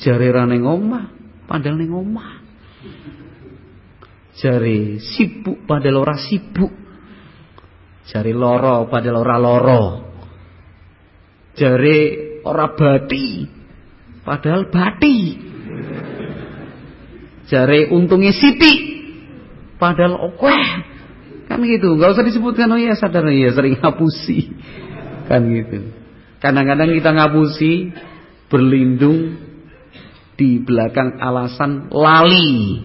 Speaker 1: Jare ra ning omah, padahal ning omah. Sibuk padahal ora sibuk. Jari loro padahal ora loro. Jari ora bati padahal bati. Jari untungnya siti padahal oke. Kan gitu, nggak usah disebutkan oh iya sadar oh iya sering ngapusi. Kan gitu. Kadang-kadang kita ngapusi berlindung di belakang alasan lali.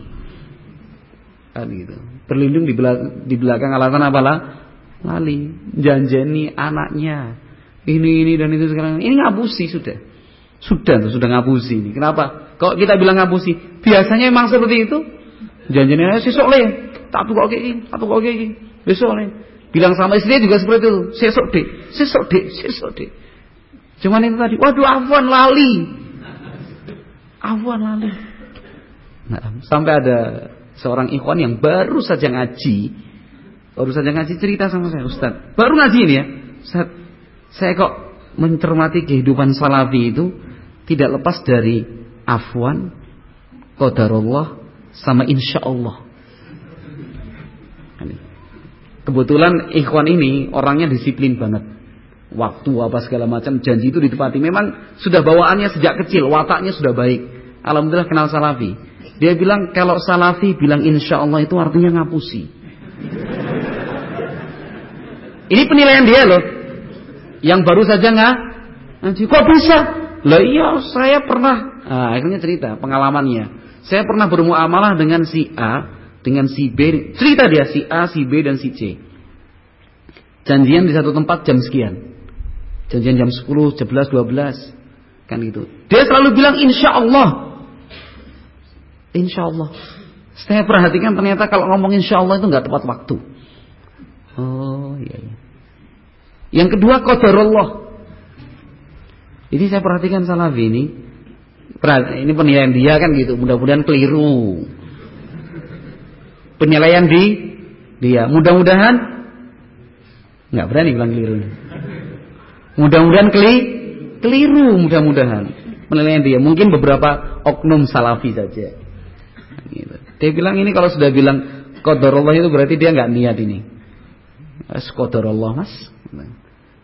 Speaker 1: Kan gitu. Berlindung di belakang, di belakang alasan apalah? Lali janjeni anaknya. Ini ini dan itu sekarang. Ini ngapusi sudah. Sudah tuh sudah ngapusi ini. Kenapa? Kok kita bilang ngapusi biasanya emang seperti itu. Anaknya sesok le. Tak kok kayak tak kok kayak besok le. Bilang sama istri juga seperti itu. Sesok deh sesok deh sesok deh cuman itu tadi waduh afwan lali. Afwan lali. Nah, sampai ada seorang ikhwan yang baru saja ngaji Baru saja ngaji cerita sama saya Ustaz. Baru ngaji ini ya. Ustaz Saya kok mencermati kehidupan salafi itu Tidak lepas dari Afwan Qadarullah Sama insya Allah Kebetulan ikhwan ini Orangnya disiplin banget. Waktu apa segala macam Janji itu ditepati. Memang sudah bawaannya sejak kecil Wataknya sudah baik. Alhamdulillah kenal salafi. Dia bilang kalau salafi bilang insya Allah itu artinya ngapusi ini penilaian dia loh. Yang baru saja nggak ngaji. Kok bisa? Lah iya, saya pernah. Nah, akhirnya cerita pengalamannya. Saya pernah bermuamalah dengan si A, dengan si B. Cerita dia si A, si B dan si C. Janjian di satu tempat jam sekian. Janjian jam 10, 11, 12. Kan gitu. Dia selalu bilang insya Allah. Insya Allah. Saya perhatikan ternyata kalau ngomong insya Allah itu nggak tepat waktu. Oh iya, iya. Yang kedua Allah. Ini saya perhatikan Salafi ini ini penilaian dia kan gitu. Mudah-mudahan keliru. Penilaian di dia. Mudah-mudahan nggak berani bilang keliru. Mudah-mudahan keli keliru mudah-mudahan penilaian dia. Mungkin beberapa oknum salafi saja. Gitu. Dia bilang ini kalau sudah bilang qadarullah itu berarti dia nggak niat ini. Qadarullah mas.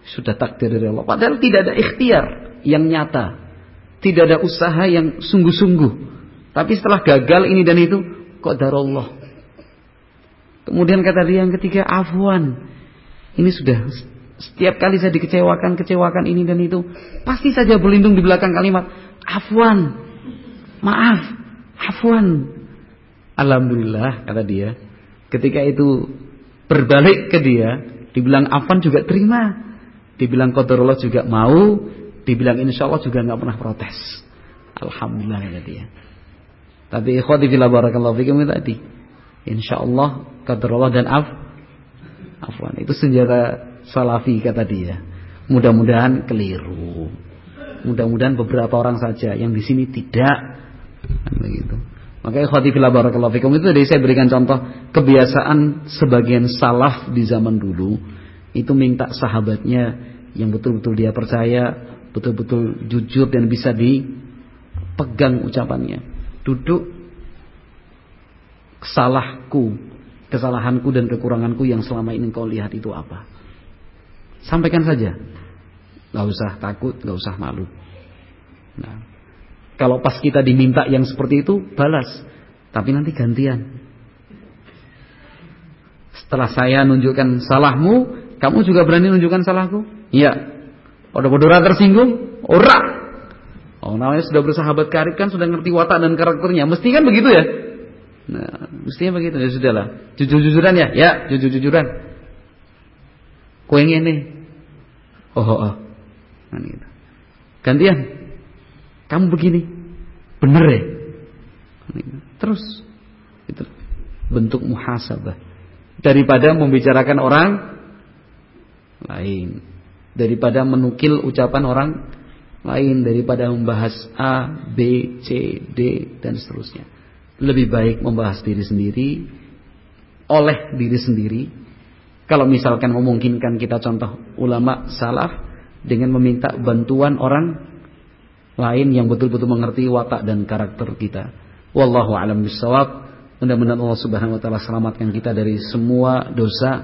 Speaker 1: Sudah takdir dari Allah. Padahal tidak ada ikhtiar yang nyata. Tidak ada usaha yang sungguh-sungguh. Tapi setelah gagal ini dan itu, kok darullah. Kemudian kata dia yang ketiga, afwan. Ini sudah setiap kali saya dikecewakan, kecewakan ini dan itu, pasti saja berlindung di belakang kalimat afwan. Maaf, afwan. Alhamdulillah kata dia. Ketika itu berbalik ke dia, dibilang afwan juga terima. Dibilang qadarullah juga mau, Dibilang insya Allah juga nggak pernah protes. Alhamdulillah kata dia. Tapi ikhwati fillah barakallahu fikum tadi. Insya Allah kata Allah dan af afwan itu senjata salafi kata dia. Mudah-mudahan keliru. Mudah-mudahan beberapa orang saja yang di sini tidak kan begitu. Maka ikhwati fillah barakallahu fikum itu tadi saya berikan contoh kebiasaan sebagian salaf di zaman dulu itu minta sahabatnya yang betul-betul dia percaya betul-betul jujur dan bisa dipegang ucapannya. Duduk kesalahku, kesalahanku dan kekuranganku yang selama ini kau lihat itu apa? Sampaikan saja. Gak usah takut, gak usah malu. Nah, kalau pas kita diminta yang seperti itu, balas. Tapi nanti gantian. Setelah saya nunjukkan salahmu, kamu juga berani nunjukkan salahku? Iya. Pada bodoh tersinggung, ora. Oh, namanya sudah bersahabat karib kan sudah ngerti watak dan karakternya. Mesti kan begitu ya? Nah, mestinya begitu ya sudahlah. Jujur-jujuran ya? Ya, jujur-jujuran. Kue ini. Oh, oh, oh. Nah, gitu. Gantian. Kamu begini. Bener ya? Nah, gitu. Terus itu bentuk muhasabah daripada membicarakan orang lain daripada menukil ucapan orang lain daripada membahas A, B, C, D dan seterusnya. Lebih baik membahas diri sendiri oleh diri sendiri. Kalau misalkan memungkinkan kita contoh ulama salaf dengan meminta bantuan orang lain yang betul-betul mengerti watak dan karakter kita. Wallahu a'lam bishawab. Mudah-mudahan Allah Subhanahu wa taala selamatkan kita dari semua dosa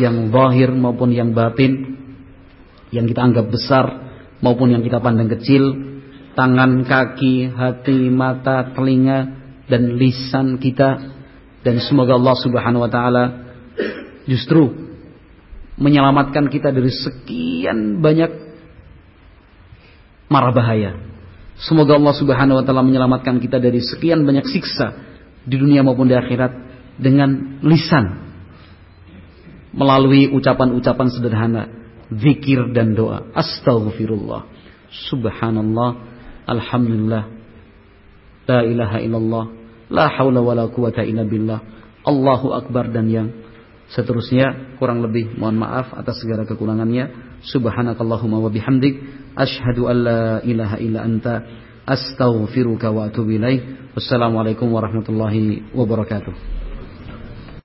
Speaker 1: yang zahir maupun yang batin yang kita anggap besar maupun yang kita pandang kecil, tangan, kaki, hati, mata, telinga dan lisan kita dan semoga Allah Subhanahu wa taala justru menyelamatkan kita dari sekian banyak marah bahaya. Semoga Allah Subhanahu wa taala menyelamatkan kita dari sekian banyak siksa di dunia maupun di akhirat dengan lisan melalui ucapan-ucapan sederhana zikir dan doa. Astaghfirullah. Subhanallah. Alhamdulillah. La ilaha illallah. La haula wa la quwata illa billah. Allahu akbar dan yang seterusnya kurang lebih mohon maaf atas segala kekurangannya. Subhanakallahumma wa bihamdik asyhadu an la ilaha illa anta astaghfiruka wa atubu ilaik. Wassalamualaikum warahmatullahi wabarakatuh.